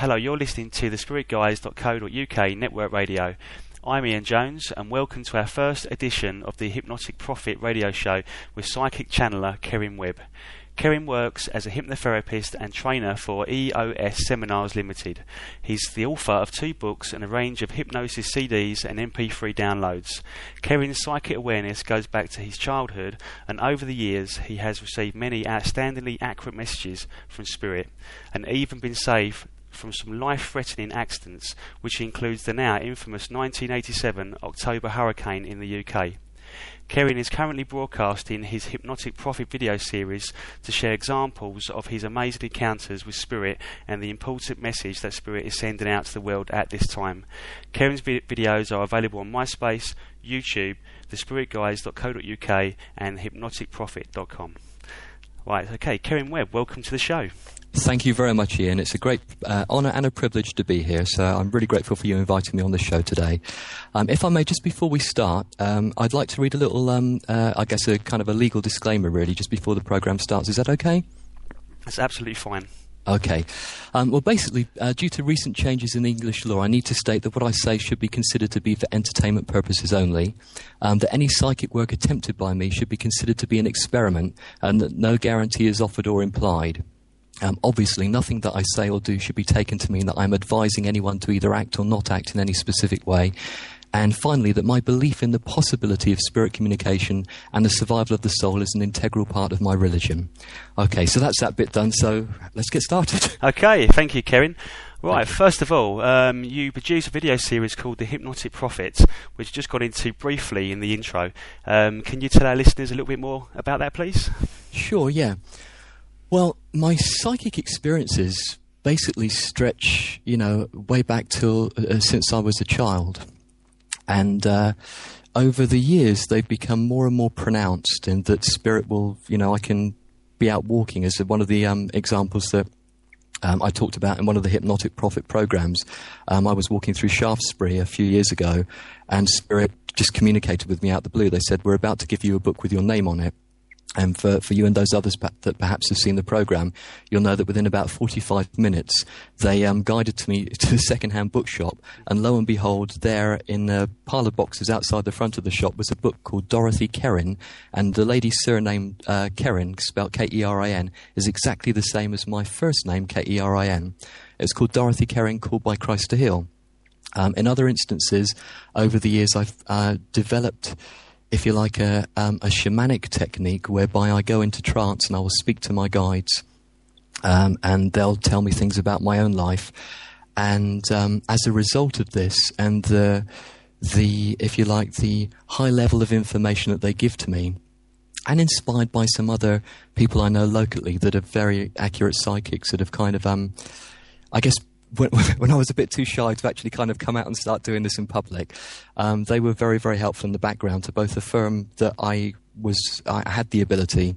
Hello, you're listening to the spiritguides.co.uk network radio. I'm Ian Jones, and welcome to our first edition of the Hypnotic Prophet radio show with psychic channeler Kerin Webb. Kerin works as a hypnotherapist and trainer for EOS Seminars Limited. He's the author of two books and a range of hypnosis CDs and MP3 downloads. Kerin's psychic awareness goes back to his childhood, and over the years he has received many outstandingly accurate messages from Spirit, and even been saved from some life threatening accidents, which includes the now infamous 1987 October hurricane in the UK. Kerin is currently broadcasting his Hypnotic Prophet video series to share examples of his amazing encounters with Spirit and the important message that Spirit is sending out to the world at this time. Kerin's vi- videos are available on MySpace, YouTube, thespiritguides.co.uk, and hypnoticprophet.com. Right, okay, Kerin Webb, welcome to the show. Thank you very much, Ian. It's a great uh, honour and a privilege to be here. So I'm really grateful for you inviting me on the show today. Um, if I may, just before we start, um, I'd like to read a little, um, uh, I guess, a kind of a legal disclaimer, really, just before the programme starts. Is that okay? That's absolutely fine. Okay. Um, well, basically, uh, due to recent changes in English law, I need to state that what I say should be considered to be for entertainment purposes only, um, that any psychic work attempted by me should be considered to be an experiment, and that no guarantee is offered or implied. Um, obviously, nothing that I say or do should be taken to mean that I'm advising anyone to either act or not act in any specific way. And finally, that my belief in the possibility of spirit communication and the survival of the soul is an integral part of my religion. Okay, so that's that bit done, so let's get started. Okay, thank you, Kerin. Right, first of all, um, you produce a video series called The Hypnotic Prophet, which just got into briefly in the intro. Um, can you tell our listeners a little bit more about that, please? Sure, yeah. Well, my psychic experiences basically stretch, you know, way back till uh, since I was a child, and uh, over the years they've become more and more pronounced. In that spirit will, you know, I can be out walking as one of the um, examples that. Um, I talked about in one of the Hypnotic Prophet programs. Um, I was walking through Shaftesbury a few years ago, and Spirit just communicated with me out the blue. They said, We're about to give you a book with your name on it. And for, for you and those others that perhaps have seen the program, you'll know that within about 45 minutes, they um, guided to me to the second-hand bookshop, and lo and behold, there in the pile of boxes outside the front of the shop was a book called Dorothy Kerin. and the lady's surname uh, Kerin, spelled K-E-R-I-N, is exactly the same as my first name, K-E-R-I-N. It's called Dorothy Kerin, called by Christ to heal. Um, in other instances, over the years, I've uh, developed if you like, a, um, a shamanic technique whereby I go into trance and I will speak to my guides um, and they'll tell me things about my own life. And um, as a result of this and the, the, if you like, the high level of information that they give to me, and inspired by some other people I know locally that are very accurate psychics that have kind of, um, I guess, when, when, I was a bit too shy to actually kind of come out and start doing this in public, um, they were very, very helpful in the background to both affirm that I was, I had the ability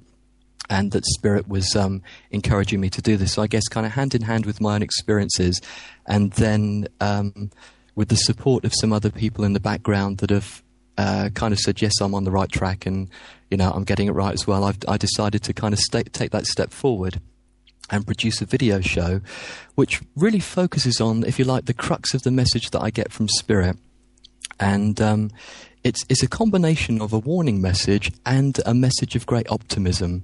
and that Spirit was um, encouraging me to do this. So I guess kind of hand in hand with my own experiences and then um, with the support of some other people in the background that have uh, kind of said, yes, I'm on the right track and, you know, I'm getting it right as well. I've, I decided to kind of stay, take that step forward and produce a video show which really focuses on, if you like, the crux of the message that I get from Spirit. And um, it's, it's a combination of a warning message and a message of great optimism.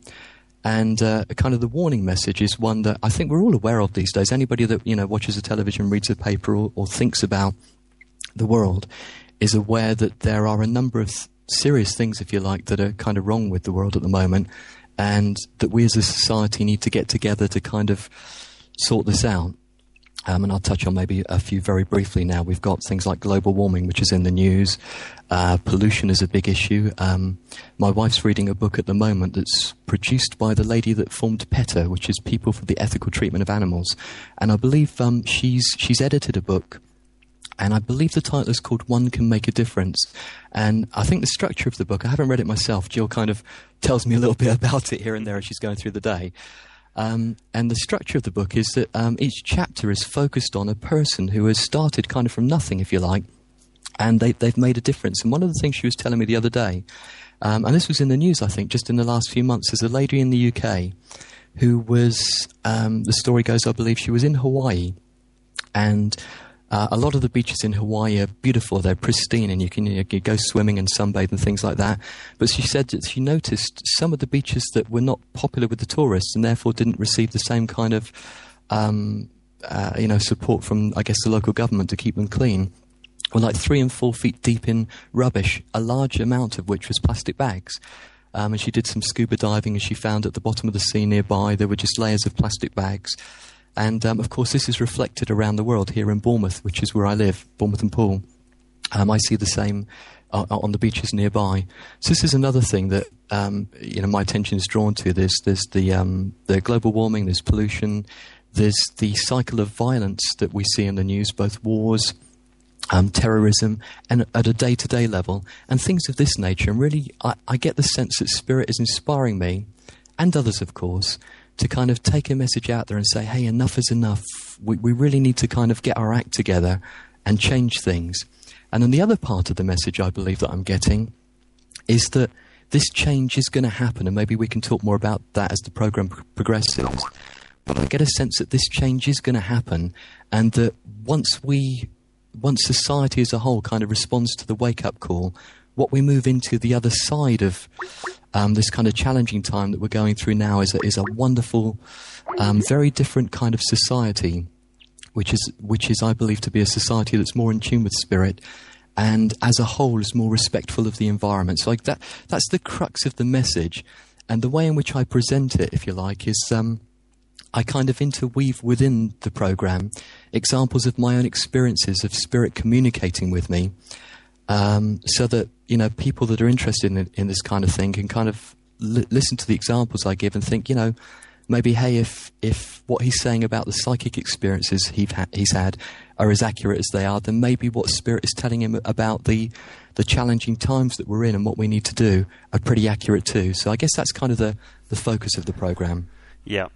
And uh, kind of the warning message is one that I think we're all aware of these days. Anybody that you know watches a television, reads a paper, or, or thinks about the world is aware that there are a number of serious things, if you like, that are kind of wrong with the world at the moment and that we as a society need to get together to kind of sort this out. Um, and I'll touch on maybe a few very briefly now. We've got things like global warming, which is in the news. Uh, pollution is a big issue. Um, my wife's reading a book at the moment that's produced by the lady that formed PETA, which is People for the Ethical Treatment of Animals. And I believe um, she's, she's edited a book and I believe the title is called One Can Make a Difference. And I think the structure of the book, I haven't read it myself. Jill kind of tells me a little bit about it here and there as she's going through the day. Um, and the structure of the book is that um, each chapter is focused on a person who has started kind of from nothing, if you like, and they, have made a difference. And one of the things she was telling me the other day, um, and this was in the news, I think, just in the last few months, is a lady in the UK who was, um, the story goes, I believe she was in Hawaii and uh, a lot of the beaches in Hawaii are beautiful. They're pristine, and you can, you can go swimming and sunbathe and things like that. But she said that she noticed some of the beaches that were not popular with the tourists, and therefore didn't receive the same kind of, um, uh, you know, support from I guess the local government to keep them clean. Were like three and four feet deep in rubbish, a large amount of which was plastic bags. Um, and she did some scuba diving, and she found at the bottom of the sea nearby there were just layers of plastic bags. And um, of course, this is reflected around the world here in Bournemouth, which is where I live, Bournemouth and Poole. Um, I see the same uh, on the beaches nearby. So this is another thing that um, you know my attention is drawn to. There's there's the um, the global warming, there's pollution, there's the cycle of violence that we see in the news, both wars. Um, terrorism, and at a day to day level, and things of this nature. And really, I, I get the sense that Spirit is inspiring me, and others, of course, to kind of take a message out there and say, hey, enough is enough. We, we really need to kind of get our act together and change things. And then the other part of the message I believe that I'm getting is that this change is going to happen, and maybe we can talk more about that as the program progresses. But I get a sense that this change is going to happen, and that once we, once society as a whole kind of responds to the wake up call, what we move into the other side of um, this kind of challenging time that we're going through now is a, is a wonderful, um, very different kind of society, which is which is I believe to be a society that's more in tune with spirit, and as a whole is more respectful of the environment. So like that that's the crux of the message, and the way in which I present it, if you like, is. Um, I kind of interweave within the program examples of my own experiences of spirit communicating with me, um, so that you know people that are interested in, in this kind of thing can kind of li- listen to the examples I give and think, you know, maybe hey, if if what he's saying about the psychic experiences ha- he's had are as accurate as they are, then maybe what spirit is telling him about the the challenging times that we're in and what we need to do are pretty accurate too. So I guess that's kind of the the focus of the program. Yeah.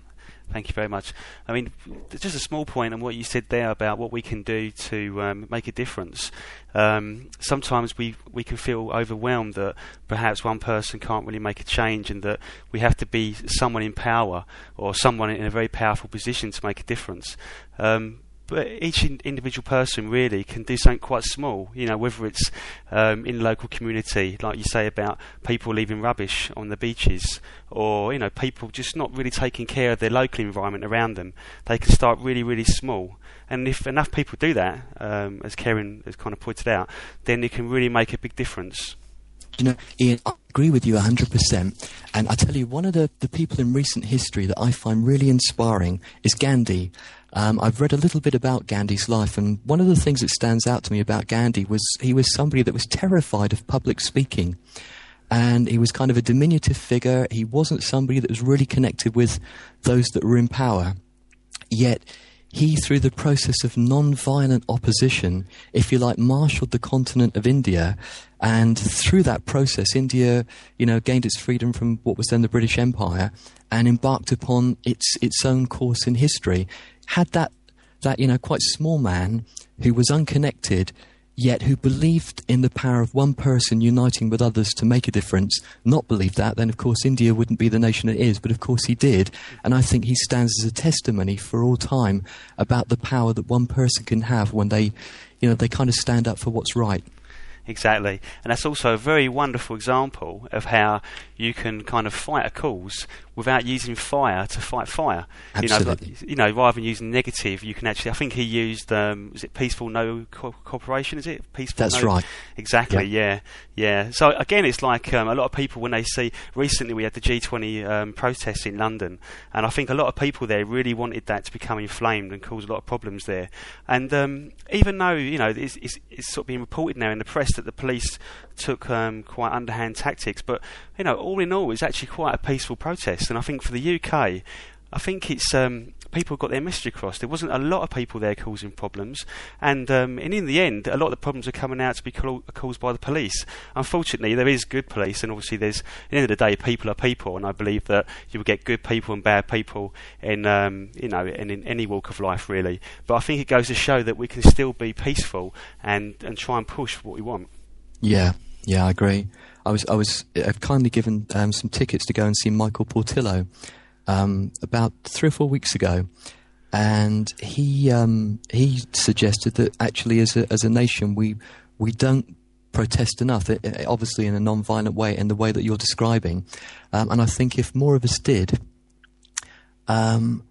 Thank you very much. I mean, just a small point on what you said there about what we can do to um, make a difference. Um, sometimes we, we can feel overwhelmed that perhaps one person can't really make a change and that we have to be someone in power or someone in a very powerful position to make a difference. Um, each individual person really can do something quite small. You know, whether it's um, in local community, like you say about people leaving rubbish on the beaches, or you know, people just not really taking care of their local environment around them. They can start really, really small. And if enough people do that, um, as Kerin has kind of pointed out, then it can really make a big difference. You know, Ian, I agree with you 100%. And I tell you, one of the, the people in recent history that I find really inspiring is Gandhi. Um, I've read a little bit about Gandhi's life, and one of the things that stands out to me about Gandhi was he was somebody that was terrified of public speaking. And he was kind of a diminutive figure. He wasn't somebody that was really connected with those that were in power. Yet, he, through the process of non-violent opposition, if you like, marshaled the continent of India, and through that process, India, you know, gained its freedom from what was then the British Empire, and embarked upon its its own course in history had that that you know quite small man who was unconnected yet who believed in the power of one person uniting with others to make a difference, not believed that, then of course India wouldn't be the nation it is. But of course he did. And I think he stands as a testimony for all time about the power that one person can have when they, you know, they kind of stand up for what's right. Exactly. And that's also a very wonderful example of how you can kind of fight a cause without using fire to fight fire. Absolutely. You know, you know, rather than using negative, you can actually. I think he used. Um, is it peaceful no co- cooperation? Is it peaceful? That's no? right. Exactly. Yeah. yeah. So again, it's like um, a lot of people when they see. Recently, we had the G20 um, protests in London, and I think a lot of people there really wanted that to become inflamed and cause a lot of problems there. And um, even though you know it's, it's, it's, sort of being reported now in the press that the police took um, quite underhand tactics, but you know, all in all, it's actually quite a peaceful protest. And I think for the UK, I think it's um, people got their message across. There wasn't a lot of people there causing problems, and um, and in the end, a lot of the problems are coming out to be caused by the police. Unfortunately, there is good police, and obviously, there's at the end of the day, people are people, and I believe that you will get good people and bad people in um, you know in, in any walk of life, really. But I think it goes to show that we can still be peaceful and and try and push what we want. Yeah, yeah, I agree. I was I was I've kindly given um, some tickets to go and see Michael Portillo um, about three or four weeks ago, and he um, he suggested that actually, as a as a nation, we we don't protest enough. It, it, obviously, in a non-violent way, in the way that you're describing, um, and I think if more of us did. Um,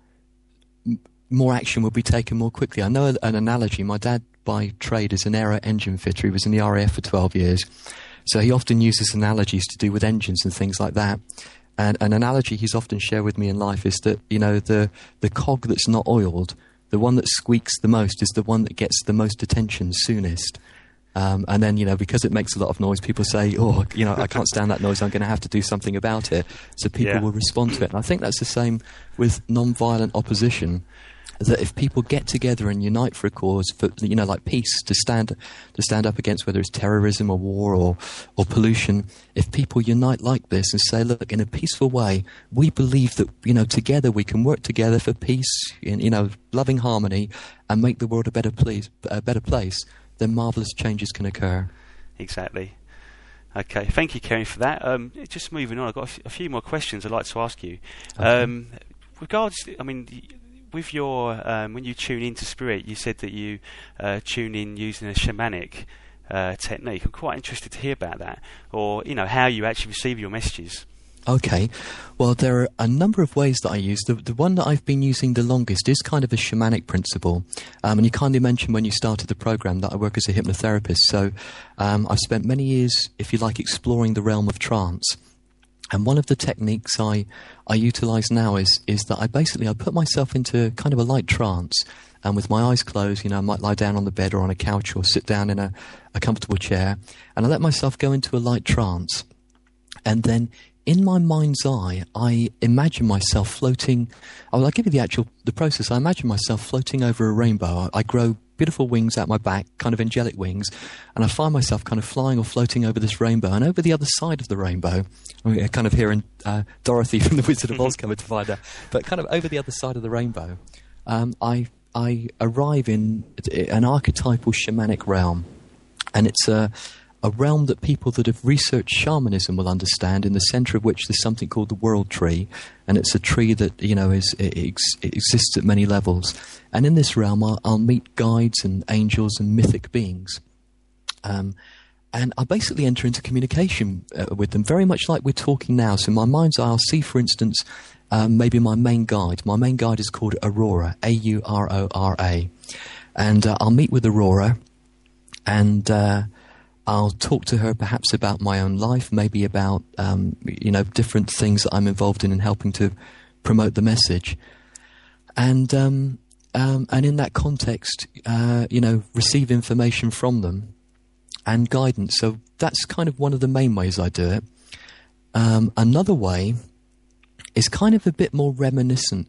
more action would be taken more quickly. I know an analogy. My dad, by trade, as an aero engine fitter. He was in the RAF for 12 years. So he often uses analogies to do with engines and things like that. And an analogy he's often shared with me in life is that, you know, the, the cog that's not oiled, the one that squeaks the most is the one that gets the most attention soonest. Um, and then, you know, because it makes a lot of noise, people say, oh, you know, I can't stand that noise, I'm going to have to do something about it. So people Yeah. will respond to it. And I think that's the same with non-violent opposition that if people get together and unite for a cause, for you know, like peace, to stand to stand up against whether it's terrorism or war or or pollution, if people unite like this and say, look, in a peaceful way, we believe that you know together we can work together for peace, in you know, loving harmony, and make the world a better place, a better place, then marvelous changes can occur. Exactly. Okay, thank you, Kerin, for that. Um, just moving on, I've got a, f- a few more questions I'd like to ask you. Okay. Um, regards, I mean, with your um, when you tune into spirit, you said that you uh, tune in using a shamanic uh, technique. I'm quite interested to hear about that, or you know how you actually receive your messages. Okay. Well, there are a number of ways that I use. The, the one that I've been using the longest is kind of a shamanic principle. Um, and you kindly mentioned when you started the program that I work as a hypnotherapist. So um, I've spent many years, if you like, exploring the realm of trance. And one of the techniques I, I utilize now is, is that I basically I put myself into kind of a light trance. And with my eyes closed, you know, I might lie down on the bed or on a couch or sit down in a, a comfortable chair. And I let myself go into a light trance and then in my mind's eye, I imagine myself floating. I'll, I'll give you the actual the process. I imagine myself floating over a rainbow. I, I grow beautiful wings out my back, kind of angelic wings, and I find myself kind of flying or floating over this rainbow. And over the other side of the rainbow, I mean, kind of hearing uh, Dorothy from the Wizard of Oz coming to find her, but kind of over the other side of the rainbow, um, I I arrive in an archetypal shamanic realm and it's a, a realm that people that have researched shamanism will understand. In the center of which there's something called the world tree, and it's a tree that you know is it, it exists at many levels. And in this realm, I'll, I'll meet guides and angels and mythic beings. Um, and I basically enter into communication uh, with them, very much like we're talking now. So in my mind's eye, I'll see, for instance, um, maybe my main guide. My main guide is called Aurora, A U R O R A, and uh, I'll meet with Aurora, and uh, I'll talk to her perhaps about my own life, maybe about um, you know different things that I'm involved in and helping to promote the message, and um, um, and in that context, uh, you know, receive information from them and guidance. So that's kind of one of the main ways I do it. Um, another way is kind of a bit more reminiscent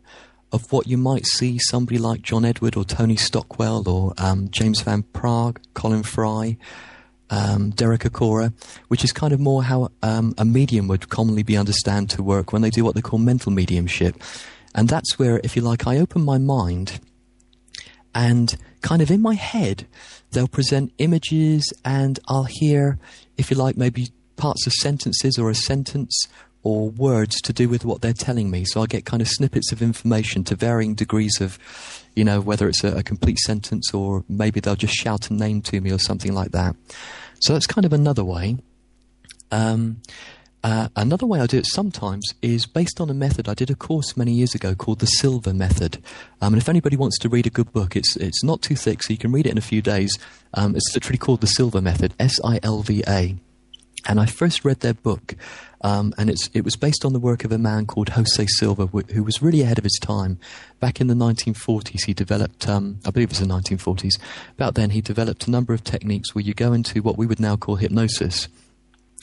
of what you might see somebody like John Edward or Tony Stockwell or um, James Van Praagh, Colin Fry, um, Derek Acorah, which is kind of more how um, a medium would commonly be understood to work when they do what they call mental mediumship. And that's where, if you like, I open my mind and kind of in my head, they'll present images and I'll hear, if you like, maybe parts of sentences or a sentence or words to do with what they're telling me. So I get kind of snippets of information to varying degrees of, you know, whether it's a, a complete sentence or maybe they'll just shout a name to me or something like that. So that's kind of another way. Um, uh, another way I do it sometimes is based on a method. I did a course many years ago called the Silva Method. Um, and if anybody wants to read a good book, it's it's not too thick, so you can read it in a few days. Um, it's literally called the Silva Method, S I L V A. And I first read their book, um, and it was based on the work of a man called Jose Silva, wh- who was really ahead of his time. Back in the 1940s, he developed, um, I believe it was the 1940s. About then, he developed a number of techniques where you go into what we would now call hypnosis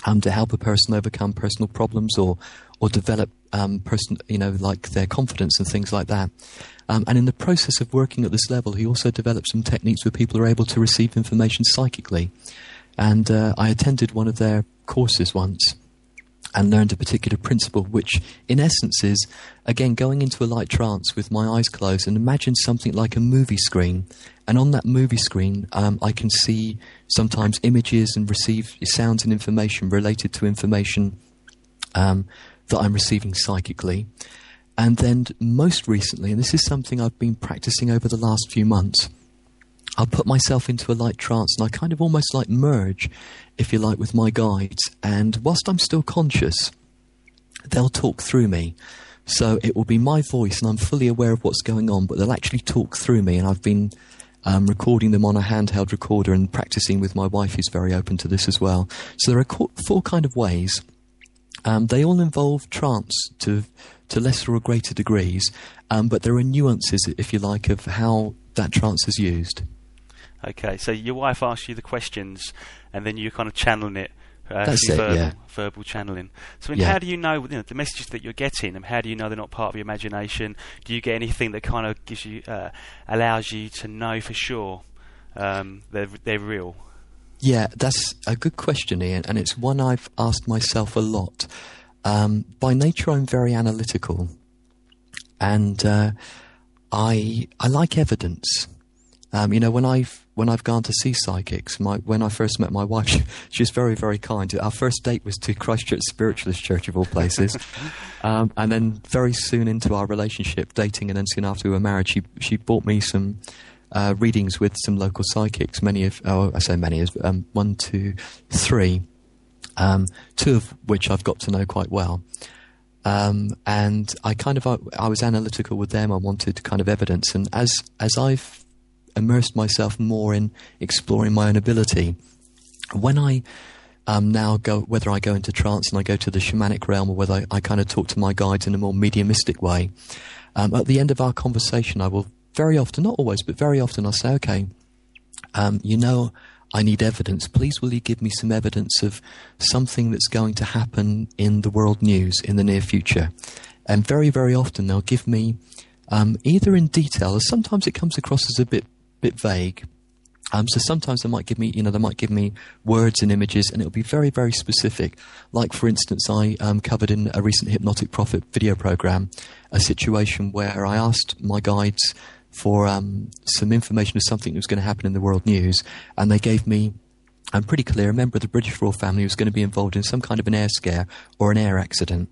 um, to help a person overcome personal problems or or develop um, person you know like their confidence and things like that. Um, and in the process of working at this level, he also developed some techniques where people are able to receive information psychically. And uh, I attended one of their courses once and learned a particular principle, which in essence is, again, going into a light trance with my eyes closed and imagine something like a movie screen. And on that movie screen, um, I can see sometimes images and receive sounds and information related to information um, that I'm receiving psychically. And then most recently, and this is something I've been practicing over the last few months, I'll put myself into a light trance and I kind of almost like merge, if you like, with my guides. And whilst I'm still conscious, they'll talk through me. So it will be my voice and I'm fully aware of what's going on, but they'll actually talk through me. And I've been um, recording them on a handheld recorder and practicing with my wife, who's very open to this as well. So there are four kind of ways. Um, they all involve trance to to lesser or greater degrees, um, but there are nuances, if you like, of how that trance is used. Okay, so your wife asks you the questions, and then you're kind of channeling it. Uh, That's it, verbal, yeah. verbal channeling. So, I mean, Yeah. how do you know, you know the messages that you're getting? And how do you know they're not part of your imagination? Do you get anything that kind of gives you, uh, allows you to know for sure um, they're they're real? Yeah, that's a good question, Ian, and it's one I've asked myself a lot. Um, by nature, I'm very analytical, and uh, I I like evidence. Um, you know, when I've when I've gone to see psychics, my, when I first met my wife, she, she was very very kind. Our first date was to Christchurch Spiritualist Church of all places, um, and then very soon into our relationship, dating, and then soon after we were married, she she bought me some uh, readings with some local psychics. Many of oh, I say many as um, one, two, three, um, two of which I've got to know quite well. Um, and I kind of I, I was analytical with them. I wanted kind of evidence, and as as I've immersed myself more in exploring my own ability, when I um, now go whether I go into trance and I go to the shamanic realm, or whether I, I kind of talk to my guides in a more mediumistic way, um, at the end of our conversation, I will very often, not always, but very often, I'll say, okay, um, you know, I need evidence. Please, will you give me some evidence of something that's going to happen in the world news in the near future? And very, very often, they'll give me um, either in detail, or sometimes it comes across as a bit, bit vague. Um, so sometimes they might give me, you know, they might give me words and images, and it'll be very, very specific. Like, for instance, I um, covered in a recent Hypnotic Prophet video program a situation where I asked my guides for um, some information of something that was going to happen in the world news, and they gave me. I'm pretty clear. A member of the British royal family was going to be involved in some kind of an air scare or an air accident,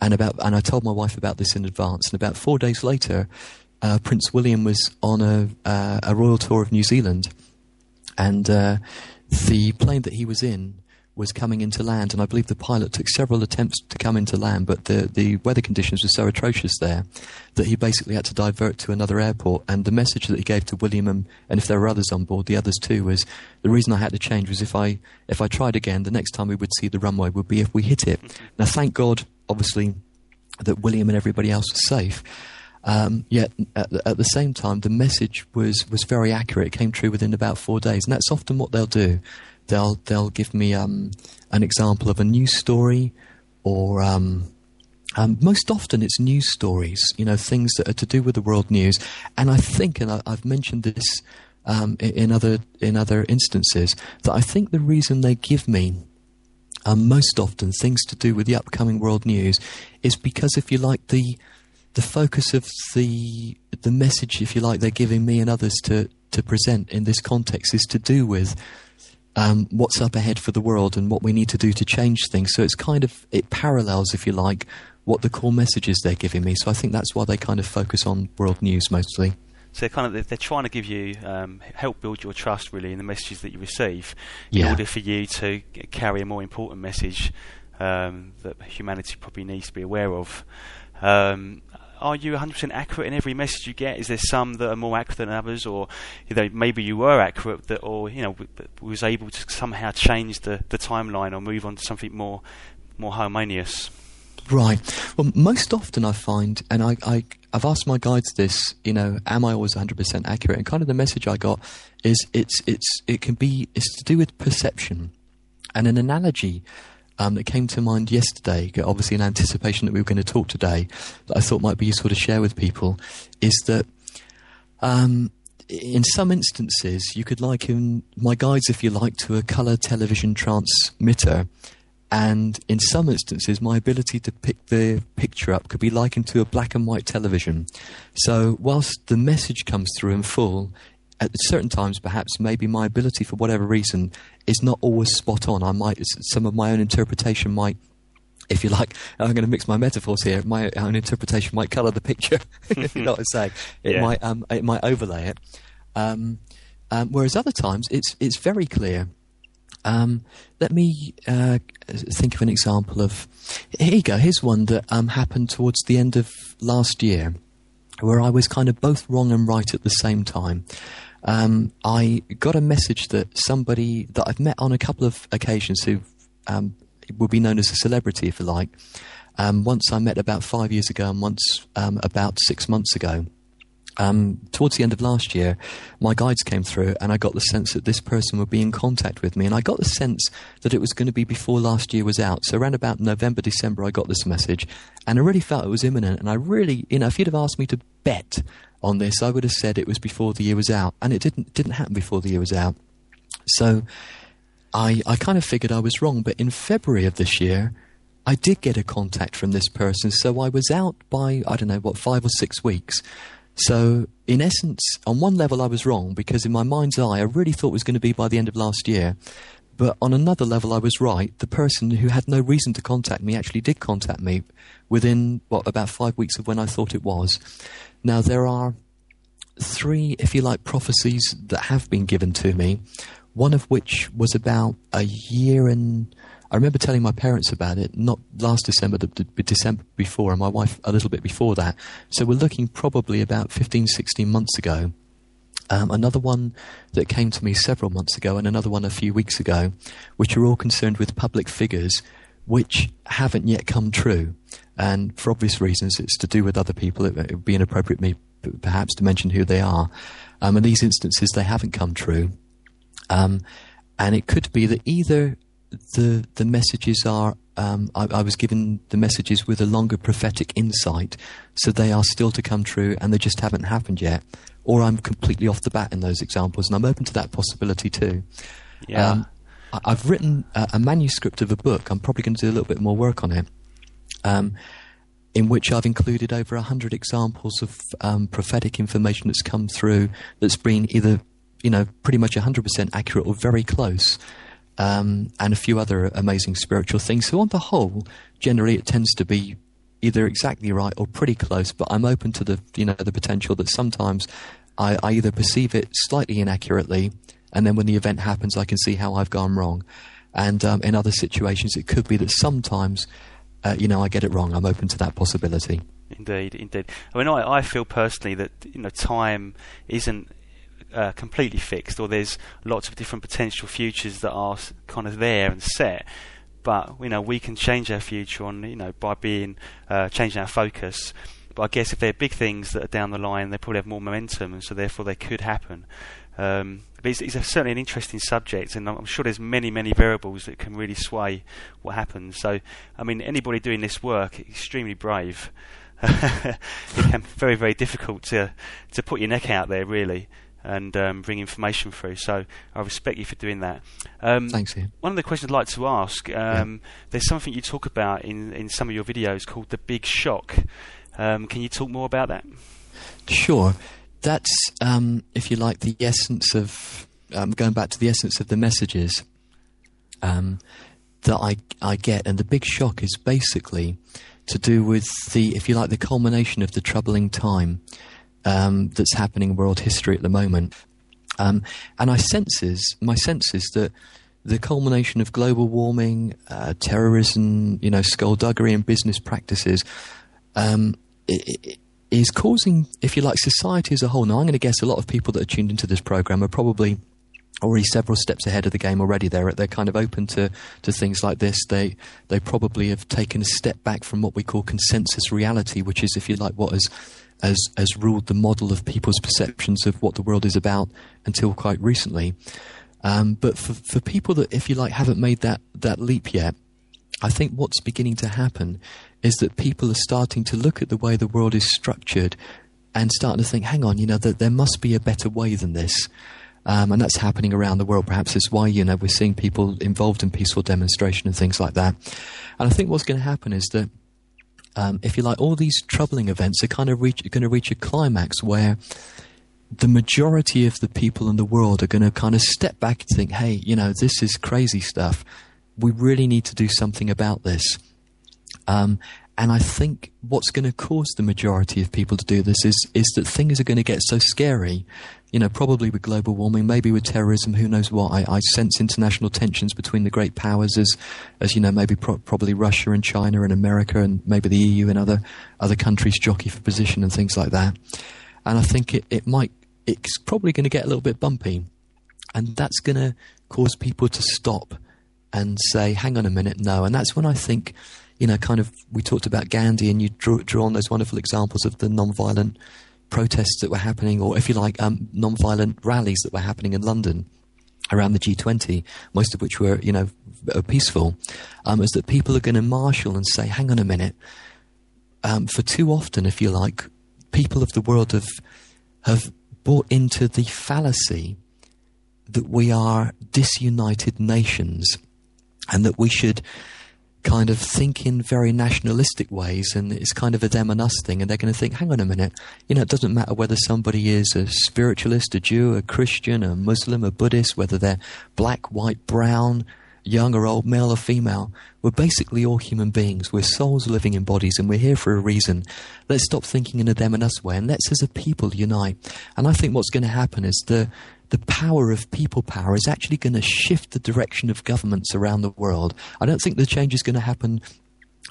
and about. And I told my wife about this in advance. And about four days later, uh, Prince William was on a uh, a royal tour of New Zealand, and uh, the plane that he was in was coming into land, and I believe the pilot took several attempts to come into land, but the, the weather conditions were so atrocious there that he basically had to divert to another airport. And the message that he gave to William and, and if there were others on board, the others too, was the reason I had to change was if I if I tried again, the next time we would see the runway would be if we hit it. Now, thank God, obviously, that William and everybody else was safe. Um, yet at the, at the same time, the message was, was very accurate. It came true within about four days, and that's often what they'll do. They'll they'll give me um, an example of a news story, or um, um, most often it's news stories. You know, things that are to do with the world news. And I think, and I, I've mentioned this um, in, in other in other instances, that I think the reason they give me um, most often things to do with the upcoming world news is because, if you like, the the focus of the the message, if you like, they're giving me and others to to present in this context is to do with um, what's up ahead for the world and what we need to do to change things. So it's kind of it parallels, if you like, what the core messages they're giving me. So I think that's why they kind of focus on world news mostly. So they're kind of they're, trying to give you um, help build your trust really in the messages that you receive, Yeah. in order for you to carry a more important message um, that humanity probably needs to be aware of. Um, are you 100% accurate in every message you get? Is there some that are more accurate than others, or you know, maybe you were accurate, that, or you know, w- was able to somehow change the, the timeline or move on to something more more harmonious? Right. Well, most often I find, and I, I, I've asked my guides this, you know, am I always 100% accurate? And kind of the message I got is it's, it's, it can be, it's to do with perception. And an analogy um, that came to mind yesterday, obviously in anticipation that we were going to talk today, that I thought might be useful to share with people, is that um, in some instances you could liken my guides, if you like, to a colour television transmitter. And in some instances, my ability to pick the picture up could be likened to a black and white television. So, whilst the message comes through in full, at certain times, perhaps maybe my ability, for whatever reason, is not always spot on. I might some of my own interpretation might if you like, I'm going to mix my metaphors here. My own interpretation might colour the picture. If you know what I'm saying? It Yeah. might um, it might overlay it. Um, um, whereas other times, it's it's very clear. Um, let me uh, think of an example of. Here you go. Here's one that um, happened towards the end of last year, where I was kind of both wrong and right at the same time. Um, I got a message that somebody that I've met on a couple of occasions who um, would be known as a celebrity, if you like. Um, once I met about five years ago, and once um, about six months ago. Um, towards the end of last year, my guides came through, and I got the sense that this person would be in contact with me. And I got the sense that it was going to be before last year was out. So around about November, December, I got this message, and I really felt it was imminent. And I really, you know, if you'd have asked me to bet on this, I would have said it was before the year was out, and it didn't didn't happen before the year was out. So I I kind of figured I was wrong. But in February of this year, I did get a contact from this person. So I was out by I don't know what five or six weeks. So, in essence, on one level, I was wrong because in my mind's eye, I really thought it was going to be by the end of last year. But on another level, I was right. The person who had no reason to contact me actually did contact me within, what, about five weeks of when I thought it was. Now, there are three, if you like, prophecies that have been given to me, one of which was about a year and. I remember telling my parents about it, not last December, the, the December before, and my wife a little bit before that. So we're looking probably about 15, 16 months ago. Um, another one that came to me several months ago, and another one a few weeks ago, which are all concerned with public figures which haven't yet come true. And for obvious reasons, it's to do with other people. It, it would be inappropriate me perhaps to mention who they are. Um, in these instances, they haven't come true. Um, and it could be that either the the messages are um, I, I was given the messages with a longer prophetic insight, so they are still to come true and they just haven't happened yet, or I'm completely off the bat in those examples, and I'm open to that possibility too. Yeah. Um, I've written a, a manuscript of a book. I'm probably going to do a little bit more work on it. Um, in which I've included over 100 examples of um, prophetic information that's come through that's been either, you know, pretty much 100% accurate or very close, um, and a few other amazing spiritual things. So, on the whole, generally it tends to be either exactly right or pretty close, but I'm open to the, you know, the potential that sometimes I, I either perceive it slightly inaccurately, and then when the event happens, I can see how I've gone wrong. And um, in other situations, it could be that sometimes uh, you know, I get it wrong. I'm open to that possibility. Indeed, indeed. I mean, I, I feel personally that you know time isn't uh, completely fixed, or there's lots of different potential futures that are kind of there and set. But you know, we can change our future on you know by being uh, changing our focus. But I guess if they're big things that are down the line, they probably have more momentum, and so therefore they could happen. Um, but it's, it's a, certainly an interesting subject, and I'm, sure there's many, many variables that can really sway what happens. So, I mean, anybody doing this work, extremely brave. it can be very, very difficult to to put your neck out there, really, and um, bring information through. So, I respect you for doing that. Um, Thanks, Ian. one of the questions I'd like to ask, um, there's something you talk about in, in some of your videos called the big shock. Um, can you talk more about that? Sure. That's, um, if you like, the essence of um, going back to the essence of the messages um, that I I get, and the big shock is basically to do with the, if you like, the culmination of the troubling time um, that's happening in world history at the moment. Um, and I senses my sense is that the culmination of global warming, uh, terrorism, you know, skullduggery, and business practices um, i- i- is causing, if you like, society as a whole. Now, I'm going to guess a lot of people that are tuned into this program are probably already several steps ahead of the game already. They're they're kind of open to, to things like this. They they probably have taken a step back from what we call consensus reality, which is, if you like, what has has has ruled the model of people's perceptions of what the world is about until quite recently. Um, but for for people that, if you like, haven't made that that leap yet, I think what's beginning to happen is that people are starting to look at the way the world is structured and starting to think, hang on, you know, that there must be a better way than this. Um, and that's happening around the world. Perhaps it's why, you know, we're seeing people involved in peaceful demonstration and things like that. And I think what's going to happen is that, um, if you like, all these troubling events are kind of going to reach a climax where the majority of the people in the world are going to kind of step back and think, hey, you know, this is crazy stuff. We really need to do something about this. Um, and I think what's going to cause the majority of people to do this is is that things are going to get so scary. You know, probably with global warming, maybe with terrorism, who knows what. I, I sense international tensions between the great powers, as as you know, maybe pro- probably Russia and China and America and maybe the EU and other other countries jockey for position and things like that. And I think it, it might it's probably going to get a little bit bumpy, and that's going to cause people to stop and say, "Hang on a minute, no." And that's when I think you know, kind of, we talked about Gandhi, and you drew, drew on those wonderful examples of the non-violent protests that were happening, or if you like, um, non-violent rallies that were happening in London around the G20, most of which were, you know, peaceful, um, is that people are going to marshal and say, hang on a minute. Um, for too often, if you like, people of the world have, have bought into the fallacy that we are disunited nations and that we should kind of think in very nationalistic ways and it's kind of a them and us thing and they're going to think hang on a minute you know it doesn't matter whether somebody is a spiritualist a jew a christian a muslim a buddhist whether they're black white brown young or old male or female we're basically all human beings. We're souls living in bodies and we're here for a reason. Let's stop thinking in a them and us way and let's as a people unite. And i think what's going to happen is the the power of people power is actually going to shift the direction of governments around the world. I don't think the change is going to happen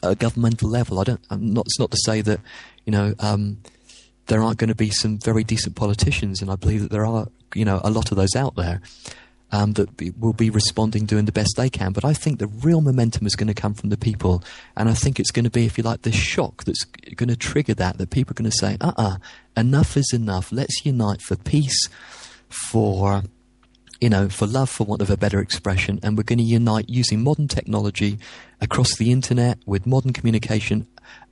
at a governmental level. I don't. I'm not. It's not to say that you know um, there aren't going to be some very decent politicians, and I believe that there are you know a lot of those out there. Um, that be, will be responding, doing the best they can. But I think the real momentum is going to come from the people. And I think it's going to be, if you like, the shock that's going to trigger that, that people are going to say, uh uh-uh, uh, enough is enough. Let's unite for peace, for you know, for love, for want of a better expression, and we're going to unite using modern technology across the internet with modern communication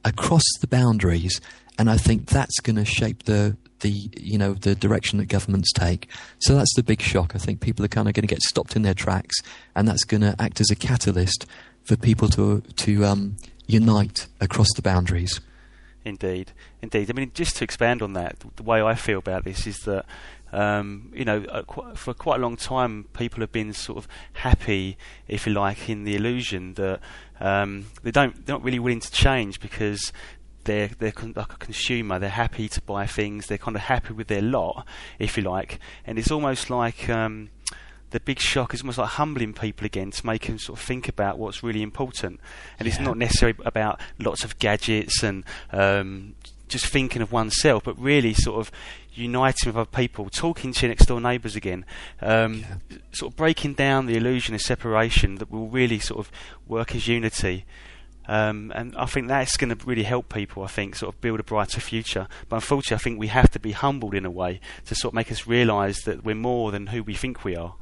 across the boundaries. And I think that's going to shape the the you know the direction that governments take. So that's the big shock. I think people are kind of going to get stopped in their tracks, and that's going to act as a catalyst for people to to um, unite across the boundaries. Indeed, indeed. I mean, just to expand on that, the way I feel about this is that um, you know, uh, for quite a long time, people have been sort of happy, if you like, in the illusion that um, they don't they're not really willing to change because they're they're con- like a consumer. They're happy to buy things. They're kind of happy with their lot, if you like. And it's almost like um, the big shock is almost like humbling people again to make them sort of think about what's really important. And yeah. it's not necessarily about lots of gadgets and um, just thinking of oneself, but really sort of uniting with other people, talking to your next door neighbours again, um, yeah. sort of breaking down the illusion of separation that will really sort of work as unity. Um, and I think that's going to really help people, I think, sort of build a brighter future. But unfortunately, I think we have to be humbled in a way to sort of make us realise that we're more than who we think we are.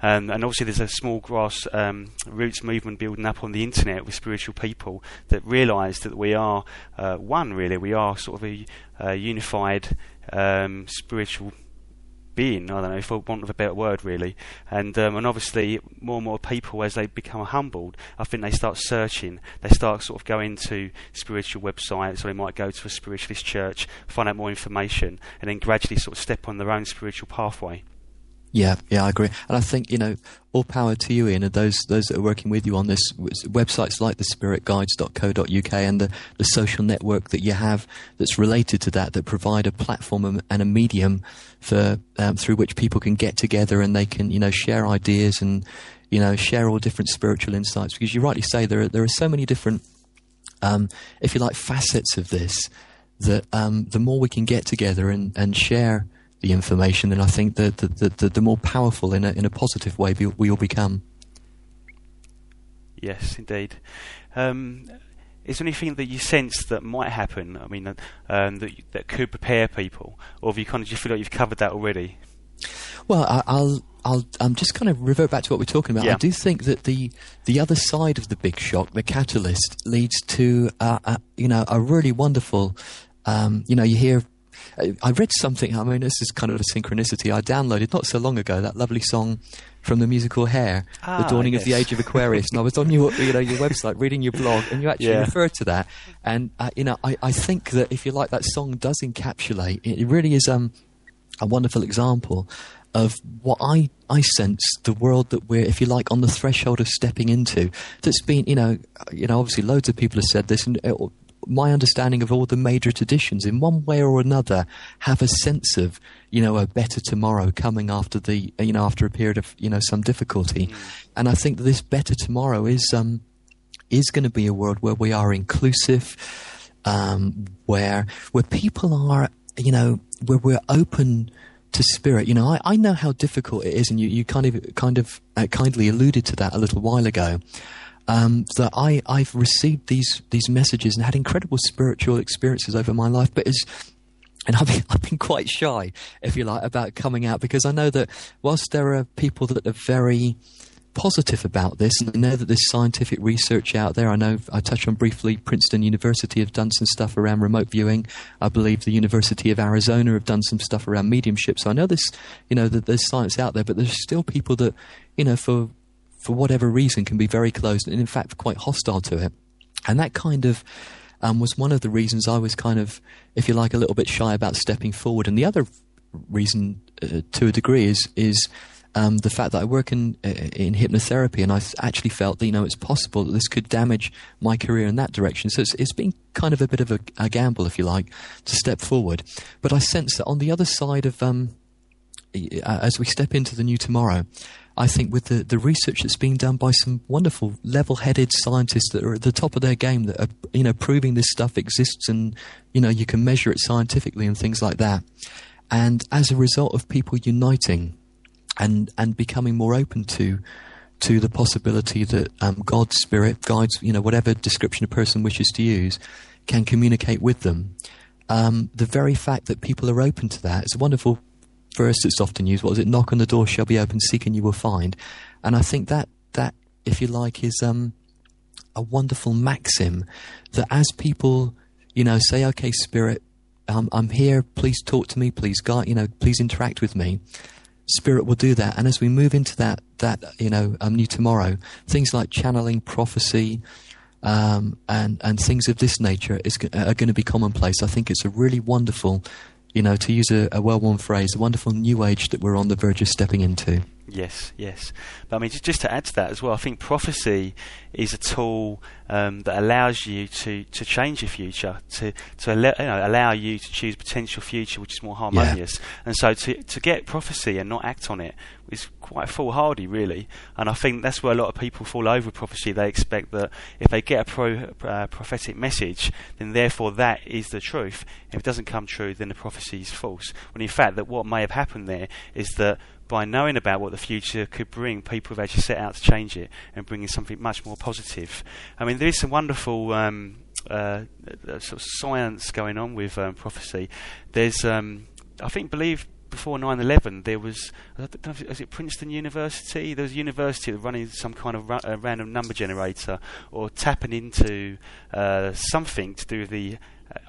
Um, and obviously, there's a small grass um, roots movement building up on the internet with spiritual people that realise that we are uh, one. Really, we are sort of a, unified um, spiritual being. I don't know, for want of a better word, really. And um, and obviously, more and more people, as they become humbled, I think they start searching. They start sort of going to spiritual websites, or they might go to a spiritualist church, find out more information, and then gradually sort of step on their own spiritual pathway. Yeah, yeah, I agree. And I think, you know, all power to you, Ian, and those, those that are working with you on this, websites like the spiritguides.co.uk and the, the social network that you have that's related to that, that provide a platform and a medium for, um, through which people can get together and they can, you know, share ideas and, you know, share all different spiritual insights. Because you rightly say there are, there are so many different, um, if you like, facets of this that um, the more we can get together and, and share – the information, then I think the, the, the, the, more powerful in a, in a positive way we all become. Yes, indeed. Um, is there anything that you sense that might happen? I mean, um, that that could prepare people, or have you kind of just feel like you've covered that already? Well, I, will I'll um, just kind of revert back to what we're talking about. Yeah. I do think that the the other side of the big shock, the catalyst, leads to uh, a, you know a really wonderful. Um, you know, you hear I read something, I mean, this is kind of a synchronicity. I downloaded not so long ago that lovely song from the musical Hair, ah, The Dawning yes. of the Age of Aquarius. and I was on your, you know, your website reading your blog, and you actually yeah. referred to that. And, uh, you know, I, I think that if you like, that song does encapsulate, it really is um, a wonderful example of what I, I sense the world that we're, if you like, on the threshold of stepping into. That's been, you know, you know, obviously loads of people have said this, and uh, my understanding of all the major traditions, in one way or another, have a sense of, you know, a better tomorrow coming after the, you know, after a period of, you know, some difficulty. Mm. And I think that this better tomorrow is, um, is going to be a world where we are inclusive, um, where where people are, you know, where we're open to spirit. You know, I, I know how difficult it is, and you, you kind of kind of uh, kindly alluded to that a little while ago. Um, that I I've received these these messages and had incredible spiritual experiences over my life, but is and I've been, I've been quite shy, if you like, about coming out because I know that whilst there are people that are very positive about this, and I know that there's scientific research out there. I know I touched on briefly. Princeton University have done some stuff around remote viewing. I believe the University of Arizona have done some stuff around mediumship. So I know this, you know, that there's science out there, but there's still people that, you know, for for whatever reason, can be very closed and in fact quite hostile to it. And that kind of um, was one of the reasons I was kind of, if you like, a little bit shy about stepping forward. And the other reason, uh, to a degree, is is um, the fact that I work in uh, in hypnotherapy, and I actually felt that you know it's possible that this could damage my career in that direction. So it's, it's been kind of a bit of a, a gamble, if you like, to step forward. But I sense that on the other side of um, as we step into the new tomorrow, I think with the, the research that's being done by some wonderful level-headed scientists that are at the top of their game that are you know proving this stuff exists and you know you can measure it scientifically and things like that. And as a result of people uniting and and becoming more open to to the possibility that um, God's spirit, guides, you know whatever description a person wishes to use, can communicate with them. Um, the very fact that people are open to that is a wonderful verse that's often used. What is it? Knock on the door shall be open, seek and you will find. And I think that that, if you like, is um, a wonderful maxim that as people, you know, say, "Okay, Spirit, um, I'm here. Please talk to me. Please, God, you know, please interact with me." Spirit will do that. And as we move into that, that you know, um, new tomorrow, things like channeling, prophecy, um, and and things of this nature is, are going to be commonplace. I think it's a really wonderful, you know, to use a, a well-worn phrase, a wonderful new age that we're on the verge of stepping into. Yes, yes. But I mean, just, just to add to that as well, I think prophecy is a tool um, that allows you to, to change your future, to to you know, allow you to choose potential future which is more harmonious. Yeah. And so to to get prophecy and not act on it is quite foolhardy, really. And I think that's where a lot of people fall over prophecy. They expect that if they get a pro, uh, prophetic message, then therefore that is the truth. If it doesn't come true, then the prophecy is false. When in fact, that what may have happened there is that by knowing about what the future could bring, people have actually set out to change it and bring in something much more positive. I mean, there is some wonderful um, uh, uh sort of science going on with um, prophecy. There's, um, I think, believe before 9/11, there was, was it Princeton University? There was a university running some kind of ra- random number generator or tapping into uh, something to do with the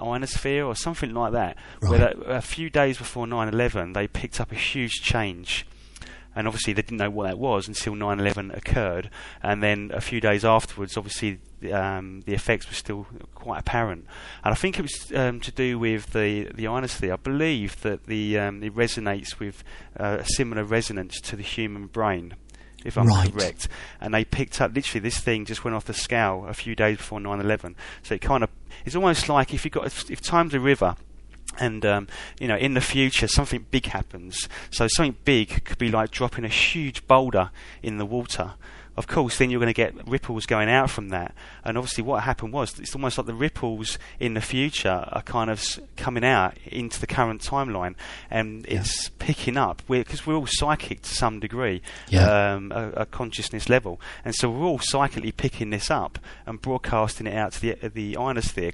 ionosphere or something like that. Right. Where a few days before 9/11, they picked up a huge change and obviously they didn't know what that was until 9/11 occurred, and then a few days afterwards, obviously um, the effects were still quite apparent. And I think it was um, to do with the the ionosphere. I believe that the um, it resonates with uh, a similar resonance to the human brain. If I'm right. correct, and they picked up literally this thing just went off the scale a few days before 9/11. So it kind of it's almost like if you got if, if time's a river and um, you know in the future something big happens so something big could be like dropping a huge boulder in the water of course, then you're going to get ripples going out from that. And obviously, what happened was it's almost like the ripples in the future are kind of coming out into the current timeline, and yeah. it's picking up because we're, we're, all psychic to some degree, yeah. um, a, a, consciousness level, and so we're all psychically picking this up and broadcasting it out to the the ionosphere.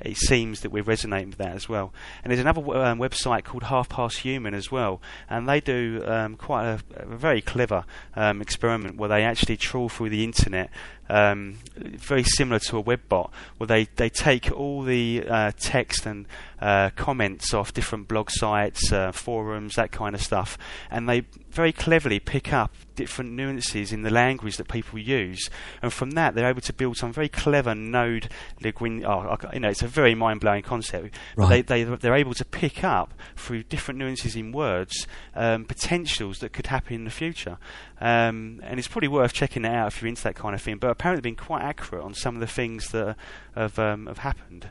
It seems that we're resonating with that as well. And there's another um, website called Half Past Human as well, and they do um, quite a, a, very clever um, experiment where they actually trawl through the internet, um, very similar to a web bot, where they, they take all the uh, text and uh, comments off different blog sites, uh, forums, that kind of stuff, and they very cleverly pick up different nuances in the language that people use, and from that they're able to build some very clever node linguin. Oh, you know, it's a very mind-blowing concept. Right. They, they they're able to pick up through different nuances in words um, potentials that could happen in the future, um, and it's probably worth checking it out if you're into that kind of thing. But apparently, been quite accurate on some of the things that have um, have happened.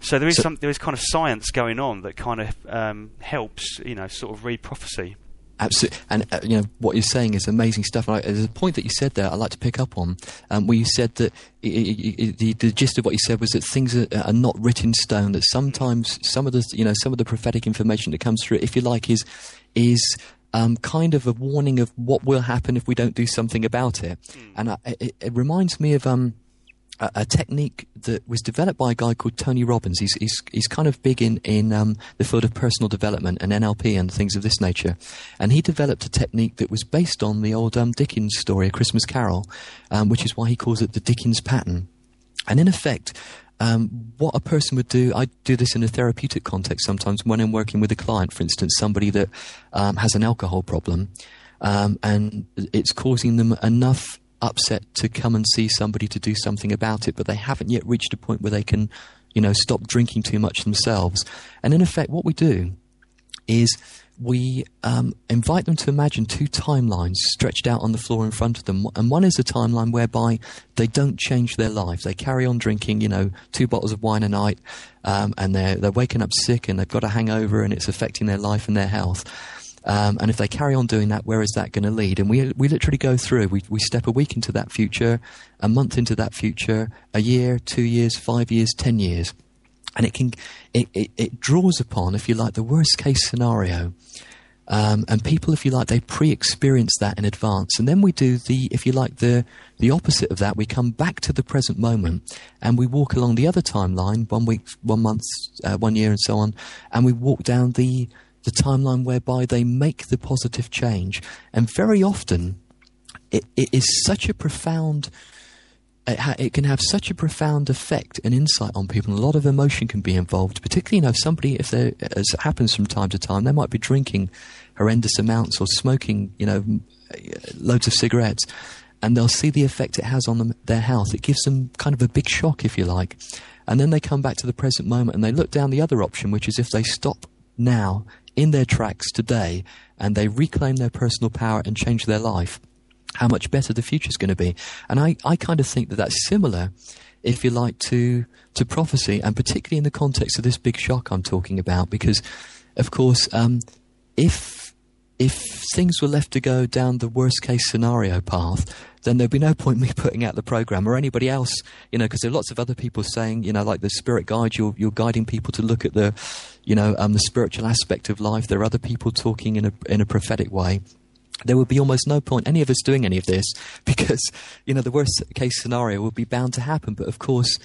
So there is So- some there is kind of science going on that kind of um, helps you know sort of read prophecy. Absolutely, and uh, you know what you're saying is amazing stuff. I, there's a point that you said there I'd like to pick up on, um, where you said that i i i the, the gist of what you said was that things are, are not written in stone. That sometimes some of the you know some of the prophetic information that comes through, if you like, is is um, kind of a warning of what will happen if we don't do something about it. And I, it, it reminds me of um, a, a technique that was developed by a guy called Tony Robbins. He's he's, he's kind of big in in um, the field of personal development and NLP and things of this nature. And he developed a technique that was based on the old um, Dickens story, A Christmas Carol, um, which is why he calls it the Dickens pattern. And in effect, um, what a person would do, I do this in a therapeutic context sometimes when I'm working with a client, for instance, somebody that um, has an alcohol problem um, and it's causing them enough upset to come and see somebody to do something about it, but they haven't yet reached a point where they can, you know, stop drinking too much themselves. And in effect, what we do is we um, invite them to imagine two timelines stretched out on the floor in front of them. And one is a timeline whereby they don't change their lives. They carry on drinking, you know, two bottles of wine a night, um, and they're, they're waking up sick and they've got a hangover and it's affecting their life and their health. Um, and if they carry on doing that, where is that going to lead? And we we literally go through. We we step a week into that future, a month into that future, a year, two years, five years, ten years, and it can it, it, it draws upon, if you like, the worst case scenario. Um, and people, if you like, they pre-experience that in advance, and then we do the, if you like, the the opposite of that. We come back to the present moment, and we walk along the other timeline, one week, one month, uh, one year, and so on, and we walk down the the timeline whereby they make the positive change. And very often, it, it is such a profound. It, ha- it can have such a profound effect and insight on people. A lot of emotion can be involved, particularly you know somebody, if they, as happens from time to time, they might be drinking horrendous amounts or smoking, you know, loads of cigarettes, and they'll see the effect it has on them, their health. It gives them kind of a big shock, if you like, and then they come back to the present moment and they look down the other option, which is if they stop now in their tracks today and they reclaim their personal power and change their life, how much better the future is going to be. And I, I kind of think that that's similar, if you like, to, to prophecy, and particularly in the context of this big shock I'm talking about, because, of course, um, if, if things were left to go down the worst case scenario path, then there'd be no point me putting out the program or anybody else, you know, because there are lots of other people saying, you know, like the spirit guide, you're, you're guiding people to look at the, you know, um, the spiritual aspect of life. There are other people talking in a, in a prophetic way. There would be almost no point any of us doing any of this because, you know, the worst case scenario would be bound to happen. But of course,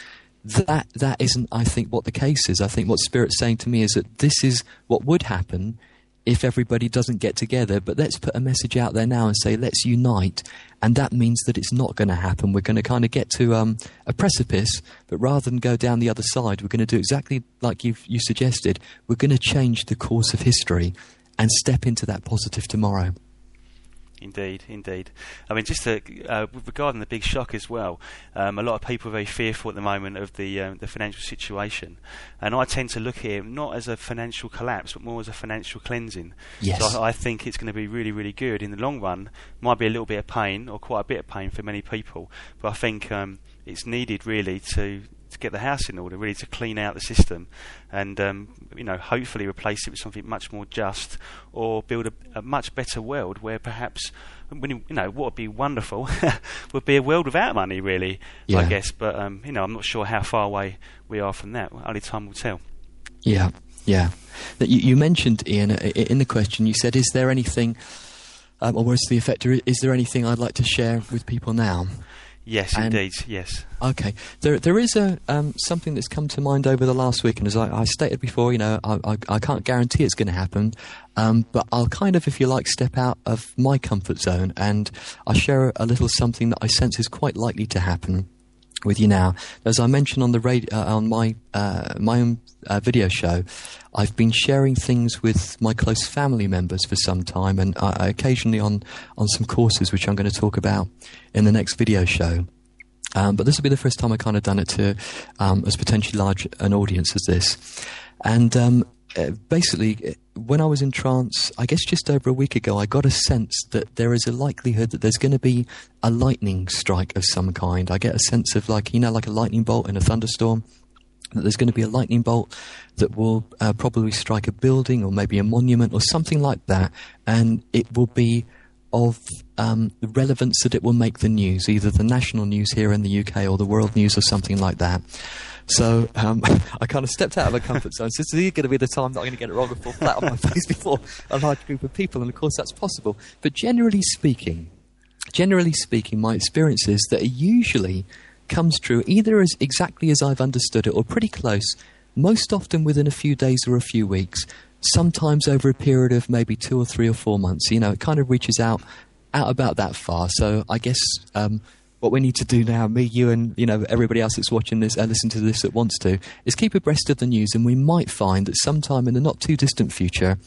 that, that isn't, I think, what the case is. I think what Spirit's saying to me is that this is what would happen if everybody doesn't get together. But let's put a message out there now and say, let's unite. And that means that it's not going to happen. We're going to kind of get to um, a precipice, but rather than go down the other side, we're going to do exactly like you you suggested. We're going to change the course of history and step into that positive tomorrow. Indeed, indeed. I mean, just to, uh, regarding the big shock as well, um, a lot of people are very fearful at the moment of the um, the financial situation, and I tend to look at it not as a financial collapse, but more as a financial cleansing. Yes. So I, I think it's going to be really, really good in the long run. Might be a little bit of pain, or quite a bit of pain for many people, but I think um, it's needed really to to get the house in order, really to clean out the system, and um, you know, hopefully replace it with something much more just, or build a, a much better world where perhaps, when you, you know, what would be wonderful would be a world without money, really. I guess, but um, you know, I'm not sure how far away we are from that. Only time will tell. Yeah, yeah. That you, you mentioned Ian in the question. You said, "Is there anything?" Um, or words to the effect, "Is- "Is there anything I'd like to share with people now?" Yes, And- indeed. Yes. Okay, there there is a um, something that's come to mind over the last week, and as I, I stated before, you know, I, I, I can't guarantee it's going to happen, um, but I'll kind of, if you like, step out of my comfort zone, and I'll share a little something that I sense is quite likely to happen. With you now. As I mentioned on the radio, uh, on my uh, my own uh, video show, I've been sharing things with my close family members for some time, and uh, occasionally on on some courses, which I'm going to talk about in the next video show. Um, but this will be the first time I kind of done it to um, as potentially large an audience as this, and um, uh, basically, when I was in trance, I guess just over a week ago, I got a sense that there is a likelihood that there's going to be a lightning strike of some kind. I get a sense of like, you know, like a lightning bolt in a thunderstorm. That there's going to be a lightning bolt that will uh, probably strike a building or maybe a monument or something like that, and it will be of um, relevance that it will make the news, either the national news here in the UK or the world news or something like that. So um, I kind of stepped out of my comfort zone. So this is going to be the time that I'm going to get it wrong and fall flat on my face before a large group of people, and of course that's possible. But generally speaking, generally speaking, my experience is that it usually comes true either as exactly as I've understood it or pretty close. Most often within a few days or a few weeks. Sometimes over a period of maybe two or three or four months. You know, it kind of reaches out out about that far. So I guess um, what we need to do now, me, you, and you know everybody else that's watching this, uh, listen to this that wants to, is keep abreast of the news, and we might find that sometime in the not too distant future,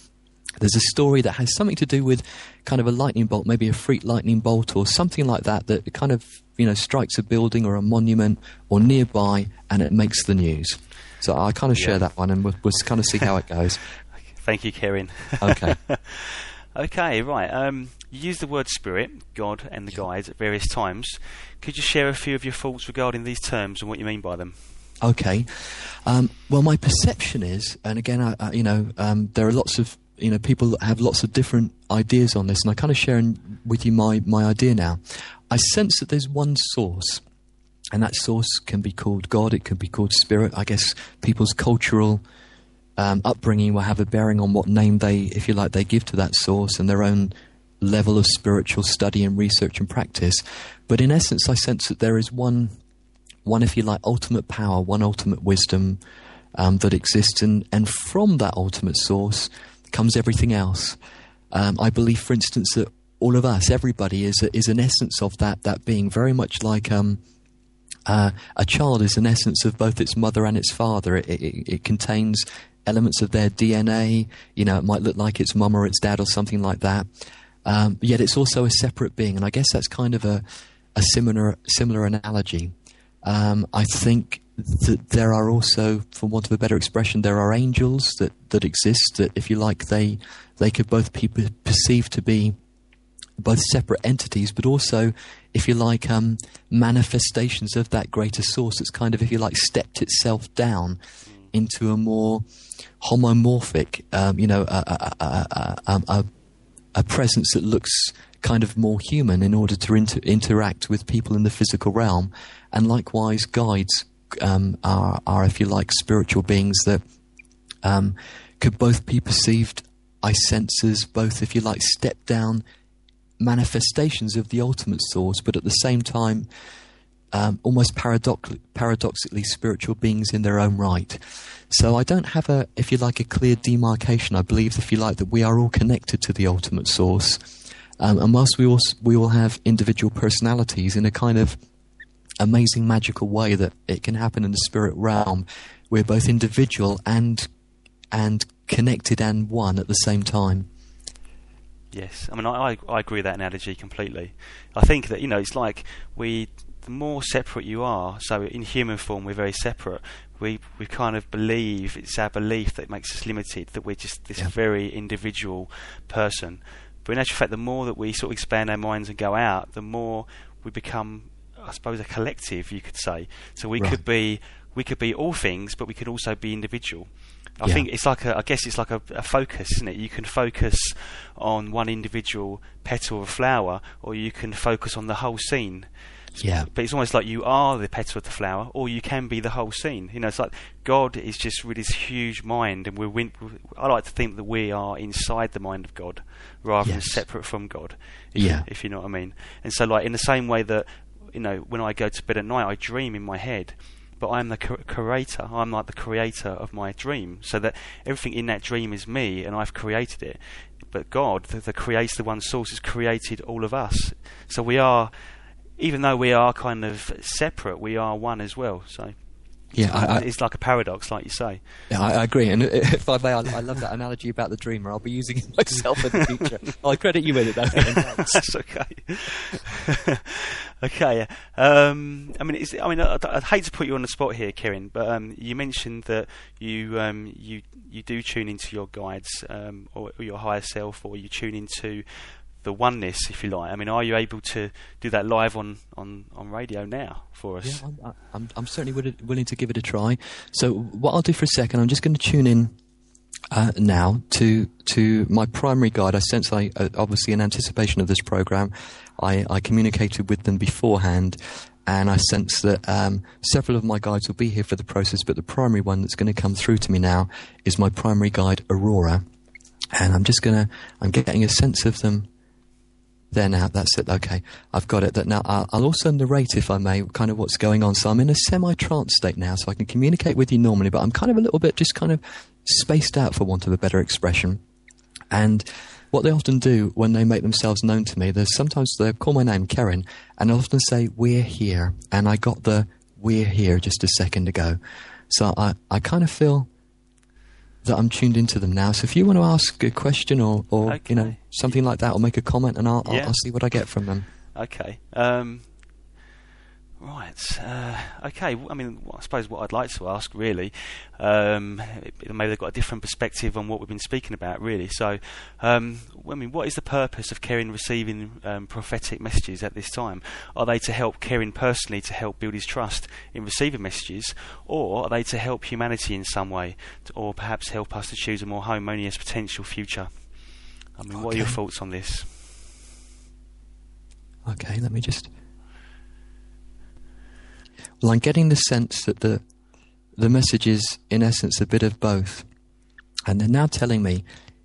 there's a story that has something to do with kind of a lightning bolt, maybe a freak lightning bolt or something like that, that kind of you know strikes a building or a monument or nearby, and it makes the news. So I kind of yeah. share that one, and we'll, we'll kind of see how it goes. Thank you, Kerin. Okay. okay, right. Um, you use the word spirit, God, and the guides at various times. Could you share a few of your thoughts regarding these terms and what you mean by them? Okay. Um, well, my perception is, and again, I, I, you know, um, there are lots of you know people that have lots of different ideas on this, and I kind of sharing with you my my idea now. I sense that there's one source, and that source can be called God. It can be called Spirit. I guess people's cultural um, upbringing will have a bearing on what name they, if you like, they give to that source, and their own level of spiritual study and research and practice. But in essence, I sense that there is one, one if you like, ultimate power, one ultimate wisdom um, that exists, and, and from that ultimate source comes everything else. Um, I believe, for instance, that all of us, everybody, is a, is an essence of that that being, very much like. Um, uh, a child is an essence of both its mother and its father. It, it, it, contains elements of their DNA. You know, it might look like its mum or its dad or something like that. Um, yet it's also a separate being, and I guess that's kind of a, a similar similar analogy. Um, I think that there are also, for want of a better expression, there are angels that, that exist that, if you like, they they could both be perceived to be both separate entities, but also, if you like, um, manifestations of that greater source. It's kind of, if you like, stepped itself down into a more homomorphic, um, you know, a, a, a, a, presence that looks kind of more human in order to inter- interact with people in the physical realm. And likewise, guides um, are, are, if you like, spiritual beings that um, could both be perceived, I sense, as both, if you like, step down manifestations of the ultimate source, but at the same time, um, almost paradox- paradoxically spiritual beings in their own right. So I don't have a, if you like, a clear demarcation. I believe, if you like, that we are all connected to the ultimate source. Um, and whilst we all, we all have individual personalities in a kind of amazing magical way that it can happen in the spirit realm, we're both individual and and connected and one at the same time. Yes, I mean I, I agree with that analogy completely. I think that you know it's like we the more separate you are, so in human form we're very separate. We we kind of believe it's our belief that makes us limited, that we're just this yeah. very individual person. But in actual fact, the more that we sort of expand our minds and go out, the more we become, I suppose, a collective. You could say. So we right. could be we could be all things, but we could also be individual. I yeah. think it's like a, I guess it's like a, a, focus, isn't it? You can focus on one individual petal of a flower, or you can focus on the whole scene. Yeah. But it's almost like you are the petal of the flower, or you can be the whole scene. You know, it's like God is just with His huge mind, and we're. I like to think that we are inside the mind of God, rather yes. than separate from God. If yeah. You, if you know what I mean. And so, like in the same way that you know, when I go to bed at night, I dream in my head but I'm the creator. I'm like the creator of my dream, so that everything in that dream is me, and I've created it. But God, the, the creator, the one source, has created all of us. So we are even though we are kind of separate, we are one as well. So Yeah, I, I, it's like a paradox, like you say. yeah, I, I agree. And if I may, I, I love that analogy about the dreamer. I'll be using it myself in the future. I credit you with it, though. That's okay. okay. Um, I mean, is, I mean, I'd, I'd hate to put you on the spot here, Kerin, but um, you mentioned that you um, you you do tune into your guides um, or, or your higher self, or you tune into the oneness, if you like. I mean, are you able to do that live on on, on radio now for us? Yeah, I'm, I'm, I'm certainly willing to give it a try. So what I'll do for a second, I'm just going to tune in uh, now to to my primary guide. I sense I uh, obviously in anticipation of this program, I, I communicated with them beforehand. And I sense that um, several of my guides will be here for the process, but the primary one that's going to come through to me now is my primary guide, Aurora. And I'm just going to, I'm getting a sense of them there now. Uh, that's it. Okay, I've got it. That now I'll, I'll also narrate, if I may, kind of what's going on. So I'm in a semi-trance state now, so I can communicate with you normally, but I'm kind of a little bit just kind of spaced out, for want of a better expression. And what they often do when they make themselves known to me, there's sometimes they call my name Kerin, and I often say "We're here," and I got the "We're here" just a second ago. So I, I kind of feel that I'm tuned into them now. So if you want to ask a question or, or you know something like that, or make a comment, and I'll, I'll, I'll see what I get from them. Okay. Um, right. Uh, okay. I mean, I suppose what I'd like to ask, really, um, maybe they've got a different perspective on what we've been speaking about, really. So, um, I mean, what is the purpose of Kerin receiving um, prophetic messages at this time? Are they to help Kerin personally to help build his trust in receiving messages, or are they to help humanity in some way, to, or perhaps help us to choose a more harmonious potential future? I mean, what are your thoughts on this? Okay, let me just. Well, I'm getting the sense that the the message is, in essence, a bit of both, and they're now telling me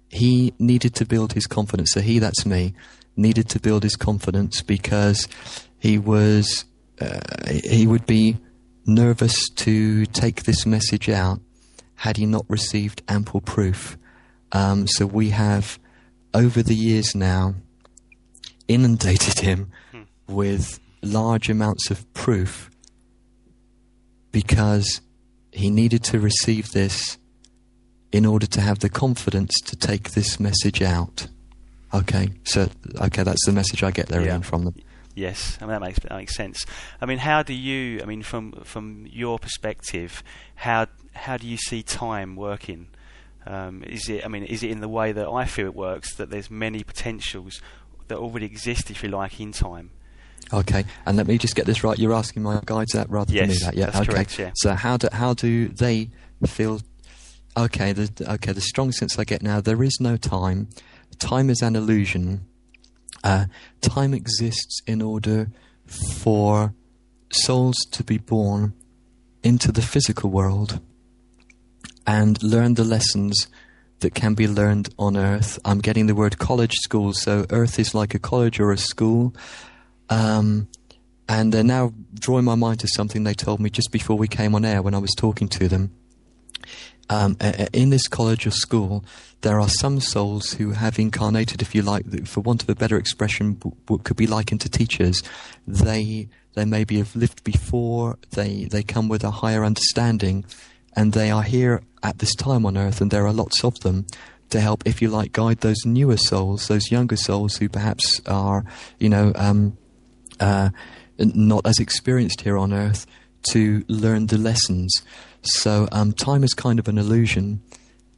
he needed to build his confidence. So he, that's me, needed to build his confidence because he was uh, he would be nervous to take this message out had he not received ample proof. Um, so we have, over the years now, inundated him with large amounts of proof because he needed to receive this in order to have the confidence to take this message out. Okay, so okay, that's the message I get there Yeah. From them. Yes, I mean that makes that makes sense. I mean, how do you? I mean, from from your perspective, how how do you see time working? Um, is it? I mean, is it in the way that I feel it works? That there's many potentials that already exist, if you like, in time. Okay, and let me just get this right. You're asking my guides that rather than me that. Yeah, that's okay. correct, yeah. So how do how do they feel? Okay, the okay the strong sense I get now. There is no time. Time is an illusion. Uh, time exists in order for souls to be born into the physical world and learn the lessons that can be learned on Earth. I'm getting the word college school, so Earth is like a college or a school. Um, and they're now drawing my mind to something they told me just before we came on air when I was talking to them. Um, in this college or school, there are some souls who have incarnated, if you like, for want of a better expression, what could be likened to teachers. They they maybe have lived before. They they come with a higher understanding, and they are here at this time on Earth, and there are lots of them to help, if you like, guide those newer souls, those younger souls who perhaps are, you know, um, uh, not as experienced here on Earth to learn the lessons. So um, time is kind of an illusion,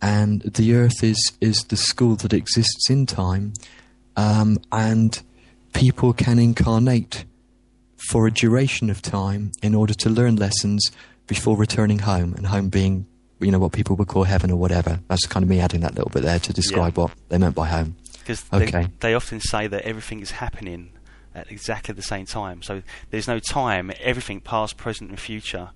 and the Earth is is the school that exists in time, um, and people can incarnate for a duration of time in order to learn lessons before returning home, and home being you know what people would call heaven or whatever. That's kind of me adding that little bit there to describe what they meant by home. Because Okay. they, they often say that everything is happening at exactly the same time. So there's no time. Everything, past, present, and future,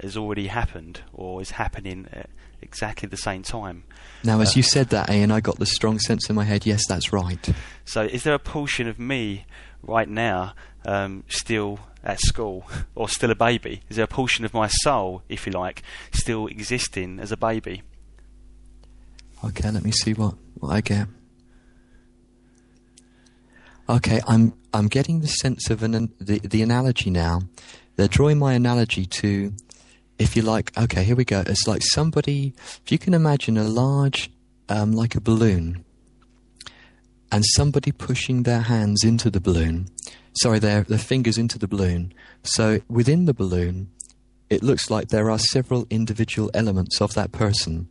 has already happened or is happening at exactly the same time. Now, as Uh, you said that, Ian, I got the strong sense in my head. Yes, that's right. So is there a portion of me right now um, still at school or still a baby? Is there a portion of my soul, if you like, still existing as a baby? Okay, let me see what, what I get. Okay, I'm I'm getting the sense of an the the analogy now. They're drawing my analogy to, if you like. Okay, here we go. It's like somebody. If you can imagine a large, um, like a balloon, and somebody pushing their hands into the balloon. Sorry, their their fingers into the balloon. So within the balloon, it looks like there are several individual elements of that person,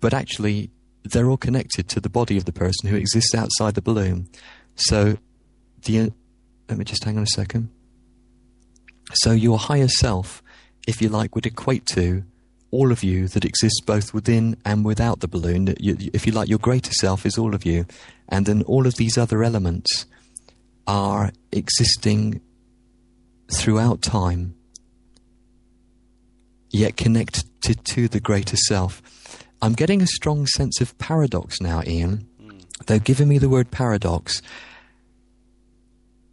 but actually they're all connected to the body of the person who exists outside the balloon. So the let me just hang on a second. So your higher self, if you like, would equate to all of you that exists both within and without the balloon. If you like, your greater self is all of you, and then all of these other elements are existing throughout time, yet connected to the greater self. I'm getting a strong sense of paradox now, Ian. They're giving me the word paradox,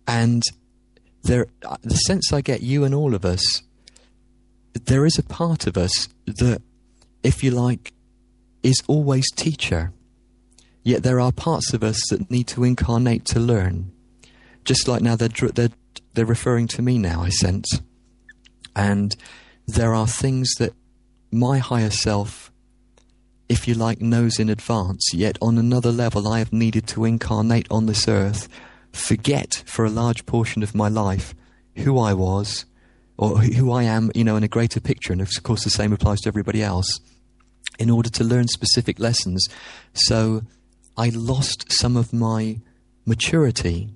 and there, uh, the sense I get, you and all of us, there is a part of us that, if you like, is always teacher. Yet there are parts of us that need to incarnate to learn. Just like now, they're they're they're referring to me now. I sense, and there are things that my higher self, if you like, knows in advance. Yet on another level, I have needed to incarnate on this earth forget for a large portion of my life who I was or who I am, you know, in a greater picture. And of course, the same applies to everybody else in order to learn specific lessons. So I lost some of my maturity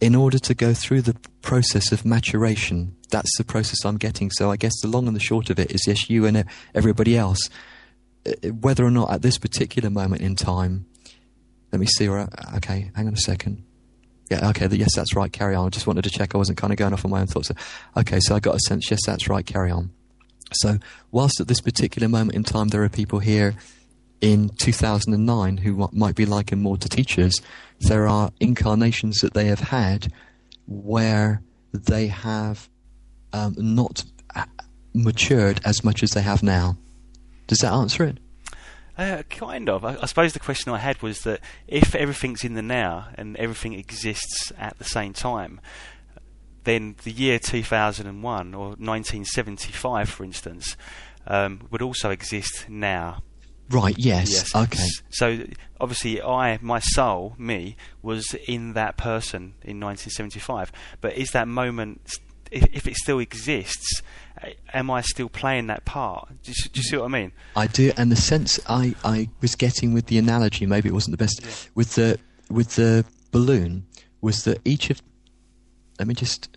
in order to go through the process of maturation. That's the process I'm getting. So I guess the long and the short of it is yes, you and everybody else, whether or not at this particular moment in time, let me see. Okay, hang on a second. Yeah, okay, yes, that's right, carry on. I just wanted to check I wasn't kind of going off on my own thoughts. Okay, so I got a sense, yes, that's right, carry on. So, whilst at this particular moment in time there are people here in 2009 who might be likened more to teachers, there are incarnations that they have had where they have um, not matured as much as they have now. Does that answer it? Uh, kind of. I, I, suppose the question I had was that if everything's in the now and everything exists at the same time, then the year 2001 or 1975, for instance, um, would also exist now. Right. Yes. yes. Okay. So obviously, I, my soul, me, was in that person in 1975. But is that moment, if, if it still exists, am I still playing that part? Do you, do you, see what I mean? I do, and the sense I, I was getting with the analogy, maybe it wasn't the best, yeah. with the with the balloon, was that each of, let me just,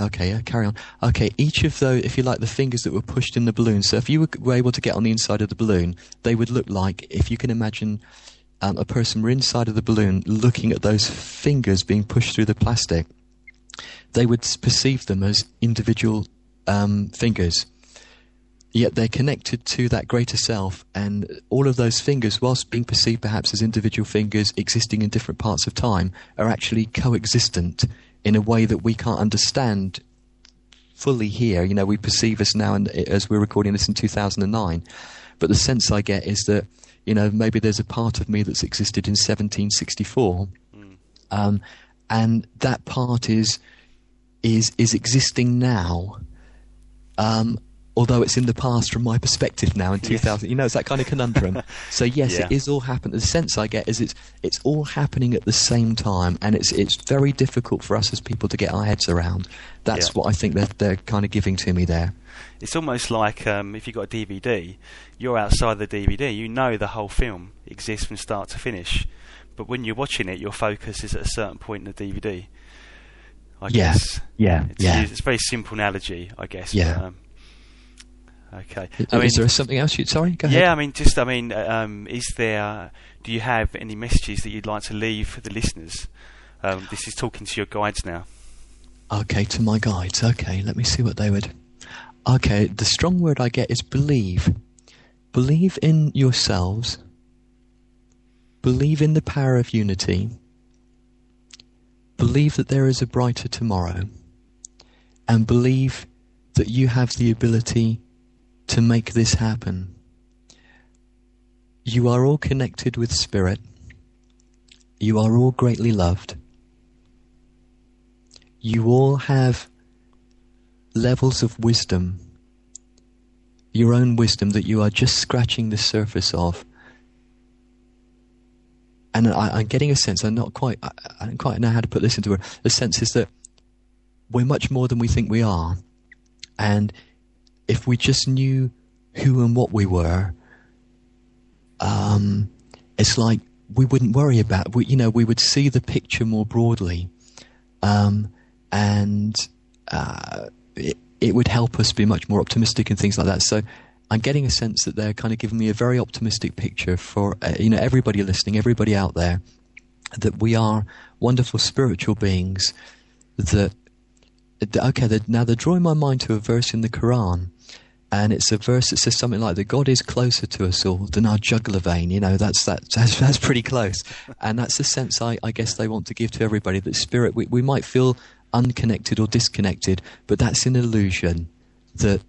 okay, yeah, carry on. Okay, each of those, if you like, the fingers that were pushed in the balloon. So if you were, were able to get on the inside of the balloon, they would look like, if you can imagine. Um, a person were inside of the balloon looking at those fingers being pushed through the plastic they would perceive them as individual um, fingers. Yet they're connected to that greater self, and all of those fingers, whilst being perceived perhaps as individual fingers existing in different parts of time, are actually coexistent in a way that we can't understand fully here. You know, we perceive us now, and as we're recording this in 2009, but the sense I get is that you know maybe there's a part of me that's existed in 1764, mm. um, and that part is is is existing now. Um, although it's in the past from my perspective now in 2000 yes. you know it's that kind of conundrum so yes yeah. it is all happening the sense i get is it's it's all happening at the same time and it's it's very difficult for us as people to get our heads around that's yeah. what i think they're, they're kind of giving to me there it's almost like um, if you've got a dvd you're outside the dvd you know the whole film exists from start to finish but when you're watching it your focus is at a certain point in the dvd I yeah. guess. Yeah, it's, yeah. It's a very simple analogy, I guess. Yeah. But, um, okay. I mean, is there something else you? Sorry, go ahead. Yeah, I mean, just I mean, um, is there? Do you have any messages that you'd like to leave for the listeners? Um, this is talking to your guides now. Okay, to my guides. Okay, let me see what they would. Okay, the strong word I get is believe. Believe in yourselves. Believe in the power of unity Believe that there is a brighter tomorrow and believe that you have the ability to make this happen. You are all connected with Spirit. you are all greatly loved. You all have levels of wisdom, your own wisdom that you are just scratching the surface of. And I, am getting a sense, I'm not quite, I, I don't quite know how to put this into a, the sense is that we're much more than we think we are. And if we just knew who and what we were, um, it's like we wouldn't worry about. We, you know, we would see the picture more broadly, um, and uh, it, it would help us be much more optimistic and things like that. So. I'm getting a sense that they're kind of giving me a very optimistic picture for uh, you know everybody listening, everybody out there, that we are wonderful spiritual beings. That okay, now they're drawing my mind to a verse in the Quran and it's a verse that says something like that God is closer to us all than our jugular vein. You know, that's that, that's, that's pretty close, and that's the sense I, I guess they want to give to everybody that spirit. We, we might feel unconnected or disconnected, but that's an illusion. That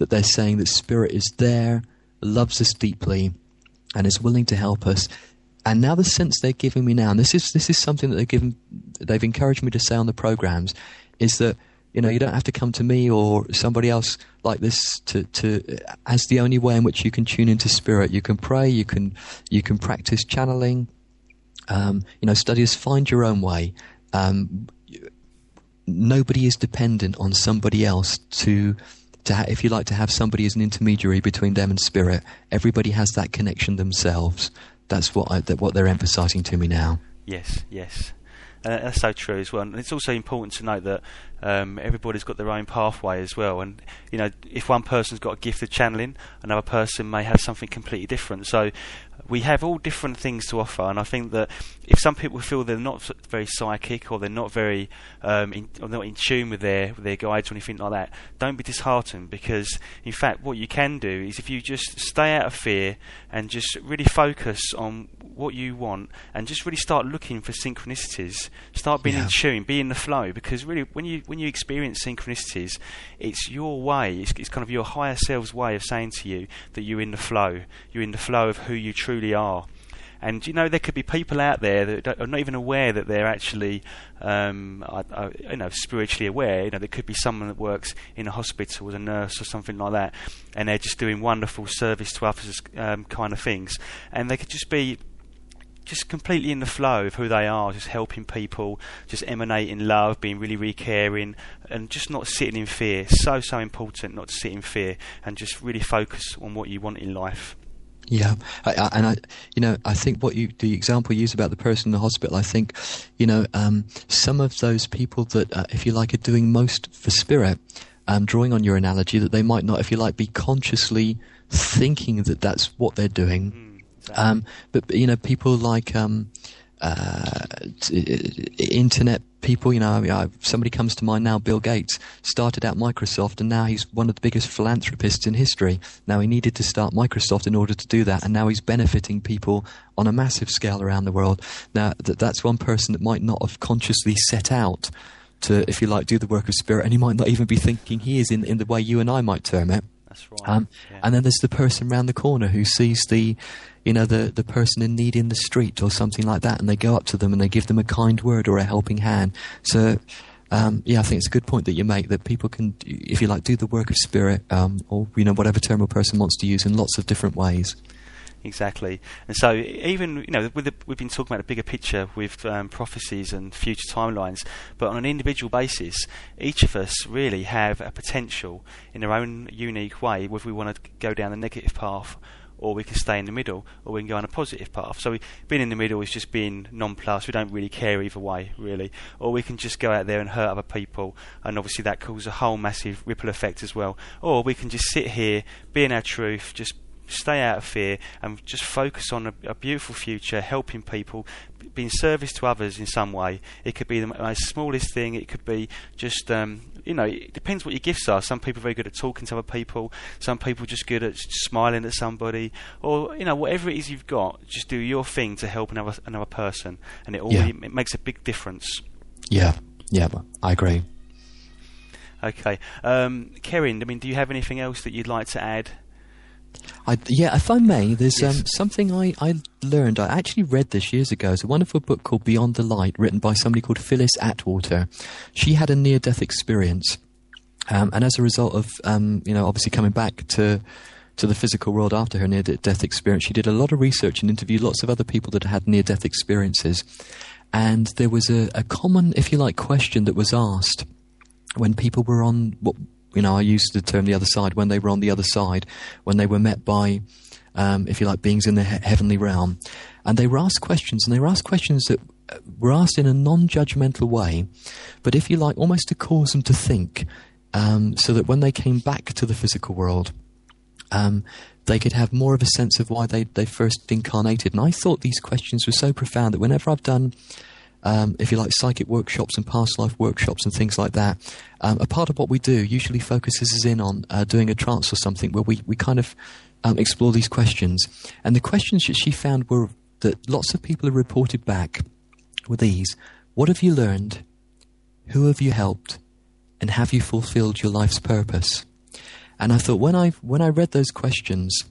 that they're saying that spirit is there, loves us deeply, and is willing to help us. And now the sense they're giving me now, and this is this is something that they've given, they've encouraged me to say on the programs, is that you know, you don't have to come to me or somebody else like this to, to as the only way in which you can tune into spirit. You can pray, you can you can practice channeling. Um, you know, studies find your own way. Um, nobody is dependent on somebody else to to ha- if you like to have somebody as an intermediary between them and spirit. Everybody has that connection themselves. That's what I, that what they're emphasising to me now. Yes, yes. Uh, that's so true as well. And it's also important to note that um, everybody's got their own pathway as well. And you know, if one person's got a gift of channeling, another person may have something completely different. So we have all different things to offer, and I think that if some people feel they're not very psychic or they're not very um, in, or not in tune with their with their guides or anything like that, don't be disheartened because in fact what you can do is if you just stay out of fear and just really focus on what you want and just really start looking for synchronicities, start being yeah. in tune, be in the flow because really when you when you experience synchronicities, it's your way, it's, it's kind of your higher self's way of saying to you that you're in the flow, you're in the flow of who you truly are. And you know there could be people out there that are not even aware that they're actually, um, you know, spiritually aware. You know, there could be someone that works in a hospital as a nurse or something like that, and they're just doing wonderful service to others, um, kind of things. And they could just be just completely in the flow of who they are, just helping people, just emanating love, being really, really caring, and just not sitting in fear. So, so important not to sit in fear and just really focus on what you want in life. Yeah, I, I, and I, you know, I think what you the example you use about the person in the hospital. I think, you know, um, some of those people that, uh, if you like, are doing most for spirit, um, drawing on your analogy, that they might not, if you like, be consciously thinking that that's what they're doing. Mm. Um, but you know, people like um, uh, internet people. You know, somebody comes to mind now. Bill Gates started out Microsoft, and now he's one of the biggest philanthropists in history. Now he needed to start Microsoft in order to do that, and now he's benefiting people on a massive scale around the world. Now th- that's one person that might not have consciously set out to, if you like, do the work of spirit, and he might not even be thinking he is in in the way you and I might term it. That's right. Um, yeah. And then there's the person round the corner who sees the you know, the, the person in need in the street or something like that, and they go up to them and they give them a kind word or a helping hand. So, um, yeah, I think it's a good point that you make that people can, if you like, do the work of spirit, um, or you know, whatever term a person wants to use in lots of different ways. Exactly, and so even you know, the, we've been talking about a bigger picture with um, prophecies and future timelines, but on an individual basis, each of us really have a potential in our own unique way, whether we want to go down the negative path or we can stay in the middle, or we can go on a positive path. So we, being in the middle is just being nonplussed. We don't really care either way, really. Or we can just go out there and hurt other people, and obviously that causes a whole massive ripple effect as well. Or we can just sit here, be in our truth, just stay out of fear and just focus on a, a, beautiful future, helping people, being service to others in some way. It could be the most smallest thing. It could be just um, you know, it depends what your gifts are. Some people are very good at talking to other people. Some people are just good at smiling at somebody, or you know, whatever it is you've got, just do your thing to help another another person, and it all yeah. it makes a big difference. Yeah, yeah, I agree. Okay, um, Kerin. I mean, do you have anything else that you'd like to add? I, yeah, if I may, there's Yes. um, something I, I learned. I actually read this years ago. It's a wonderful book called Beyond the Light, written by somebody called Phyllis Atwater. She had a near-death experience, um, and as a result of, um, you know, obviously coming back to to the physical world after her near-death experience, she did a lot of research and interviewed lots of other people that had near-death experiences. And there was a, a common, if you like, question that was asked when people were on what you know, I used the term the other side when they were on the other side, when they were met by, um, if you like, beings in the he- heavenly realm, and they were asked questions, and they were asked questions that uh, were asked in a non-judgmental way, but if you like, almost to cause them to think, um, so that when they came back to the physical world, um, they could have more of a sense of why they they first incarnated. And I thought these questions were so profound that whenever I've done um, if you like, psychic workshops and past life workshops and things like that. Um, a part of what we do usually focuses us in on uh, doing a trance or something where we, we kind of um, explore these questions. And the questions that she found were that lots of people have reported back were these What have you learned? Who have you helped? And have you fulfilled your life's purpose? And I thought when I when I read those questions,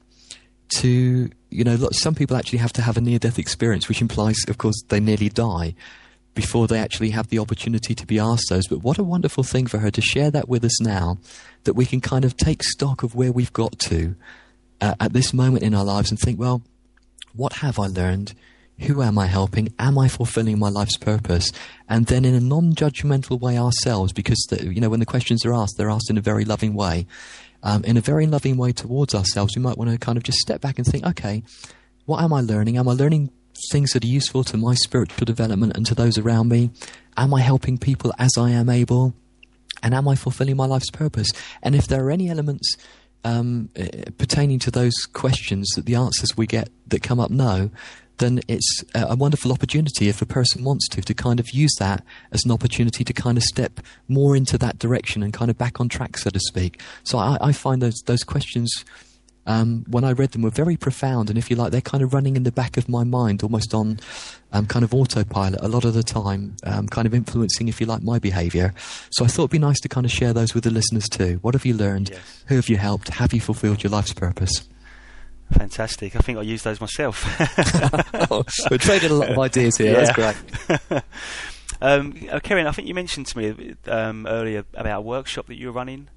to you know, some people actually have to have a near-death experience, which implies, of course, they nearly die before they actually have the opportunity to be asked those. But what a wonderful thing for her to share that with us now, that we can kind of take stock of where we've got to uh, at this moment in our lives and think, well, what have I learned? Who am I helping? Am I fulfilling my life's purpose? And then, in a non-judgmental way, ourselves, because the, you know when the questions are asked, they're asked in a very loving way. Um, in a very loving way towards ourselves, we might want to kind of just step back and think, okay, what am I learning? Am I learning things that are useful to my spiritual development and to those around me? Am I helping people as I am able? And am I fulfilling my life's purpose? And if there are any elements um, uh, pertaining to those questions that the answers we get that come up no, then it's a, wonderful opportunity if a person wants to to kind of use that as an opportunity to kind of step more into that direction and kind of back on track, so to speak. So I, I find those those questions um, when I read them were very profound, and if you like, they're kind of running in the back of my mind, almost on um, kind of autopilot a lot of the time, um, kind of influencing, if you like, my behaviour. So I thought it'd be nice to kind of share those with the listeners too. What have you learned? Yes. Who have you helped? Have you fulfilled your life's purpose? Fantastic. I think I use those myself. oh, we're trading a lot of ideas here. That's great. um, uh, Kerin, I think you mentioned to me um, earlier about a workshop that you were running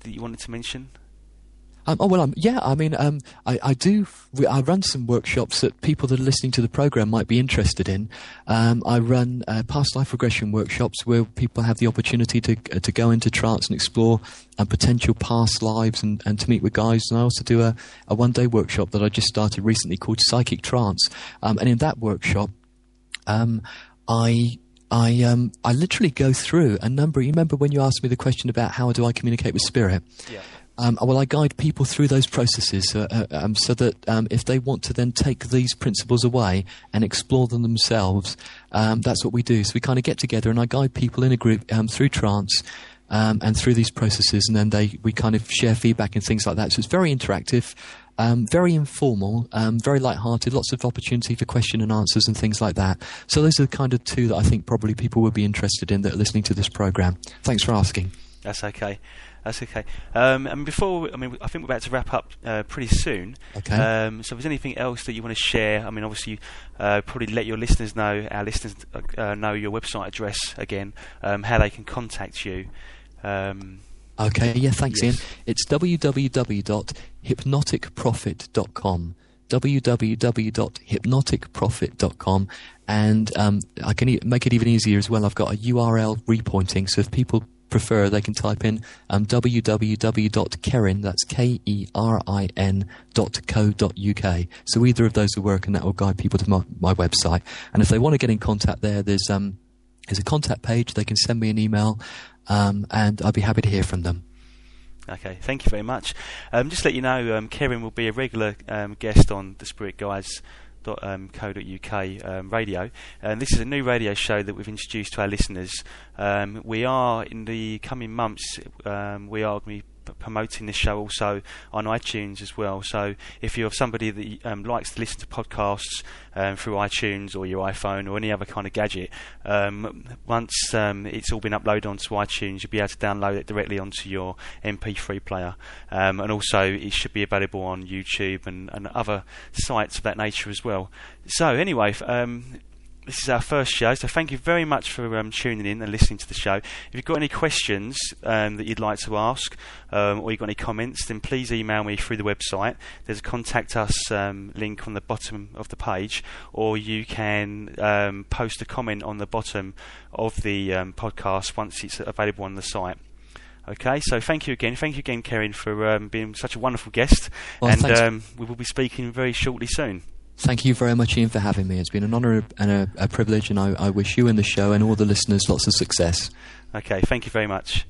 that you wanted to mention. Um, oh well, um, yeah. I mean, um, I, I do. I run some workshops that people that are listening to the program might be interested in. Um, I run uh, past life regression workshops where people have the opportunity to uh, to go into trance and explore uh, potential past lives and, and to meet with guides. And I also do a, a one day workshop that I just started recently called Psychic Trance. Um, and in that workshop, um, I I um, I literally go through a number. You remember when you asked me the question about how do I communicate with spirit? Yeah. Um, well, I guide people through those processes uh, uh, um, so that um, if they want to then take these principles away and explore them themselves, um, that's what we do. So we kind of get together and I guide people in a group um, through trance um, and through these processes, and then they we kind of share feedback and things like that. So it's very interactive. Um, very informal, um, very light-hearted, lots of opportunity for question and answers and things like that. So those are the kind of two that I think probably people would be interested in that are listening to this program. Thanks for asking. That's okay. That's okay. Um, and before, I mean, I think we're about to wrap up uh, pretty soon. Okay. Um, so, if there's anything else that you want to share, I mean, obviously, uh, probably let your listeners know, our listeners uh, know your website address again, um, how they can contact you. Um, Okay, yeah, thanks, Yes. Ian. It's www.hypnoticprophet.com. www.hypnoticprophet.com. And um, I can e- make it even easier as well. I've got a URL repointing, so if people prefer, they can type in um, www.kerin, that's K-E-R-I-N dot co dot UK. So either of those will work, and that will guide people to my, my website. And if they want to get in contact there, there's um, there's a contact page. They can send me an email, um, and I'd be happy to hear from them. Okay, thank you very much. Um, just let you know, um, will be a regular um, guest on the Spirit Guides. Um, co.uk um, radio, and this is a new radio show that we've introduced to our listeners. Um, we are in the coming months, um, we are going to be promoting this show also on iTunes as well. So if you're somebody that um, likes to listen to podcasts um, through iTunes or your iPhone or any other kind of gadget, um, once um, it's all been uploaded onto iTunes, you'll be able to download it directly onto your MP3 player. Um, and also, it should be available on YouTube and, and other sites of that nature as well. So anyway. Um, this is our first show, so thank you very much for um, tuning in and listening to the show. If you've got any questions um, that you'd like to ask, um, or you've got any comments, then please email me through the website. There's a contact us um, link on the bottom of the page, or you can um, post a comment on the bottom of the um, podcast once it's available on the site. Okay, so thank you again. Thank you again, Kerin, for um, being such a wonderful guest. Well, and um, we will be speaking very shortly soon. Thank you very much, Ian, for having me. It's been an honour and a, a privilege, and I, I wish you and the show and all the listeners lots of success. Okay, thank you very much.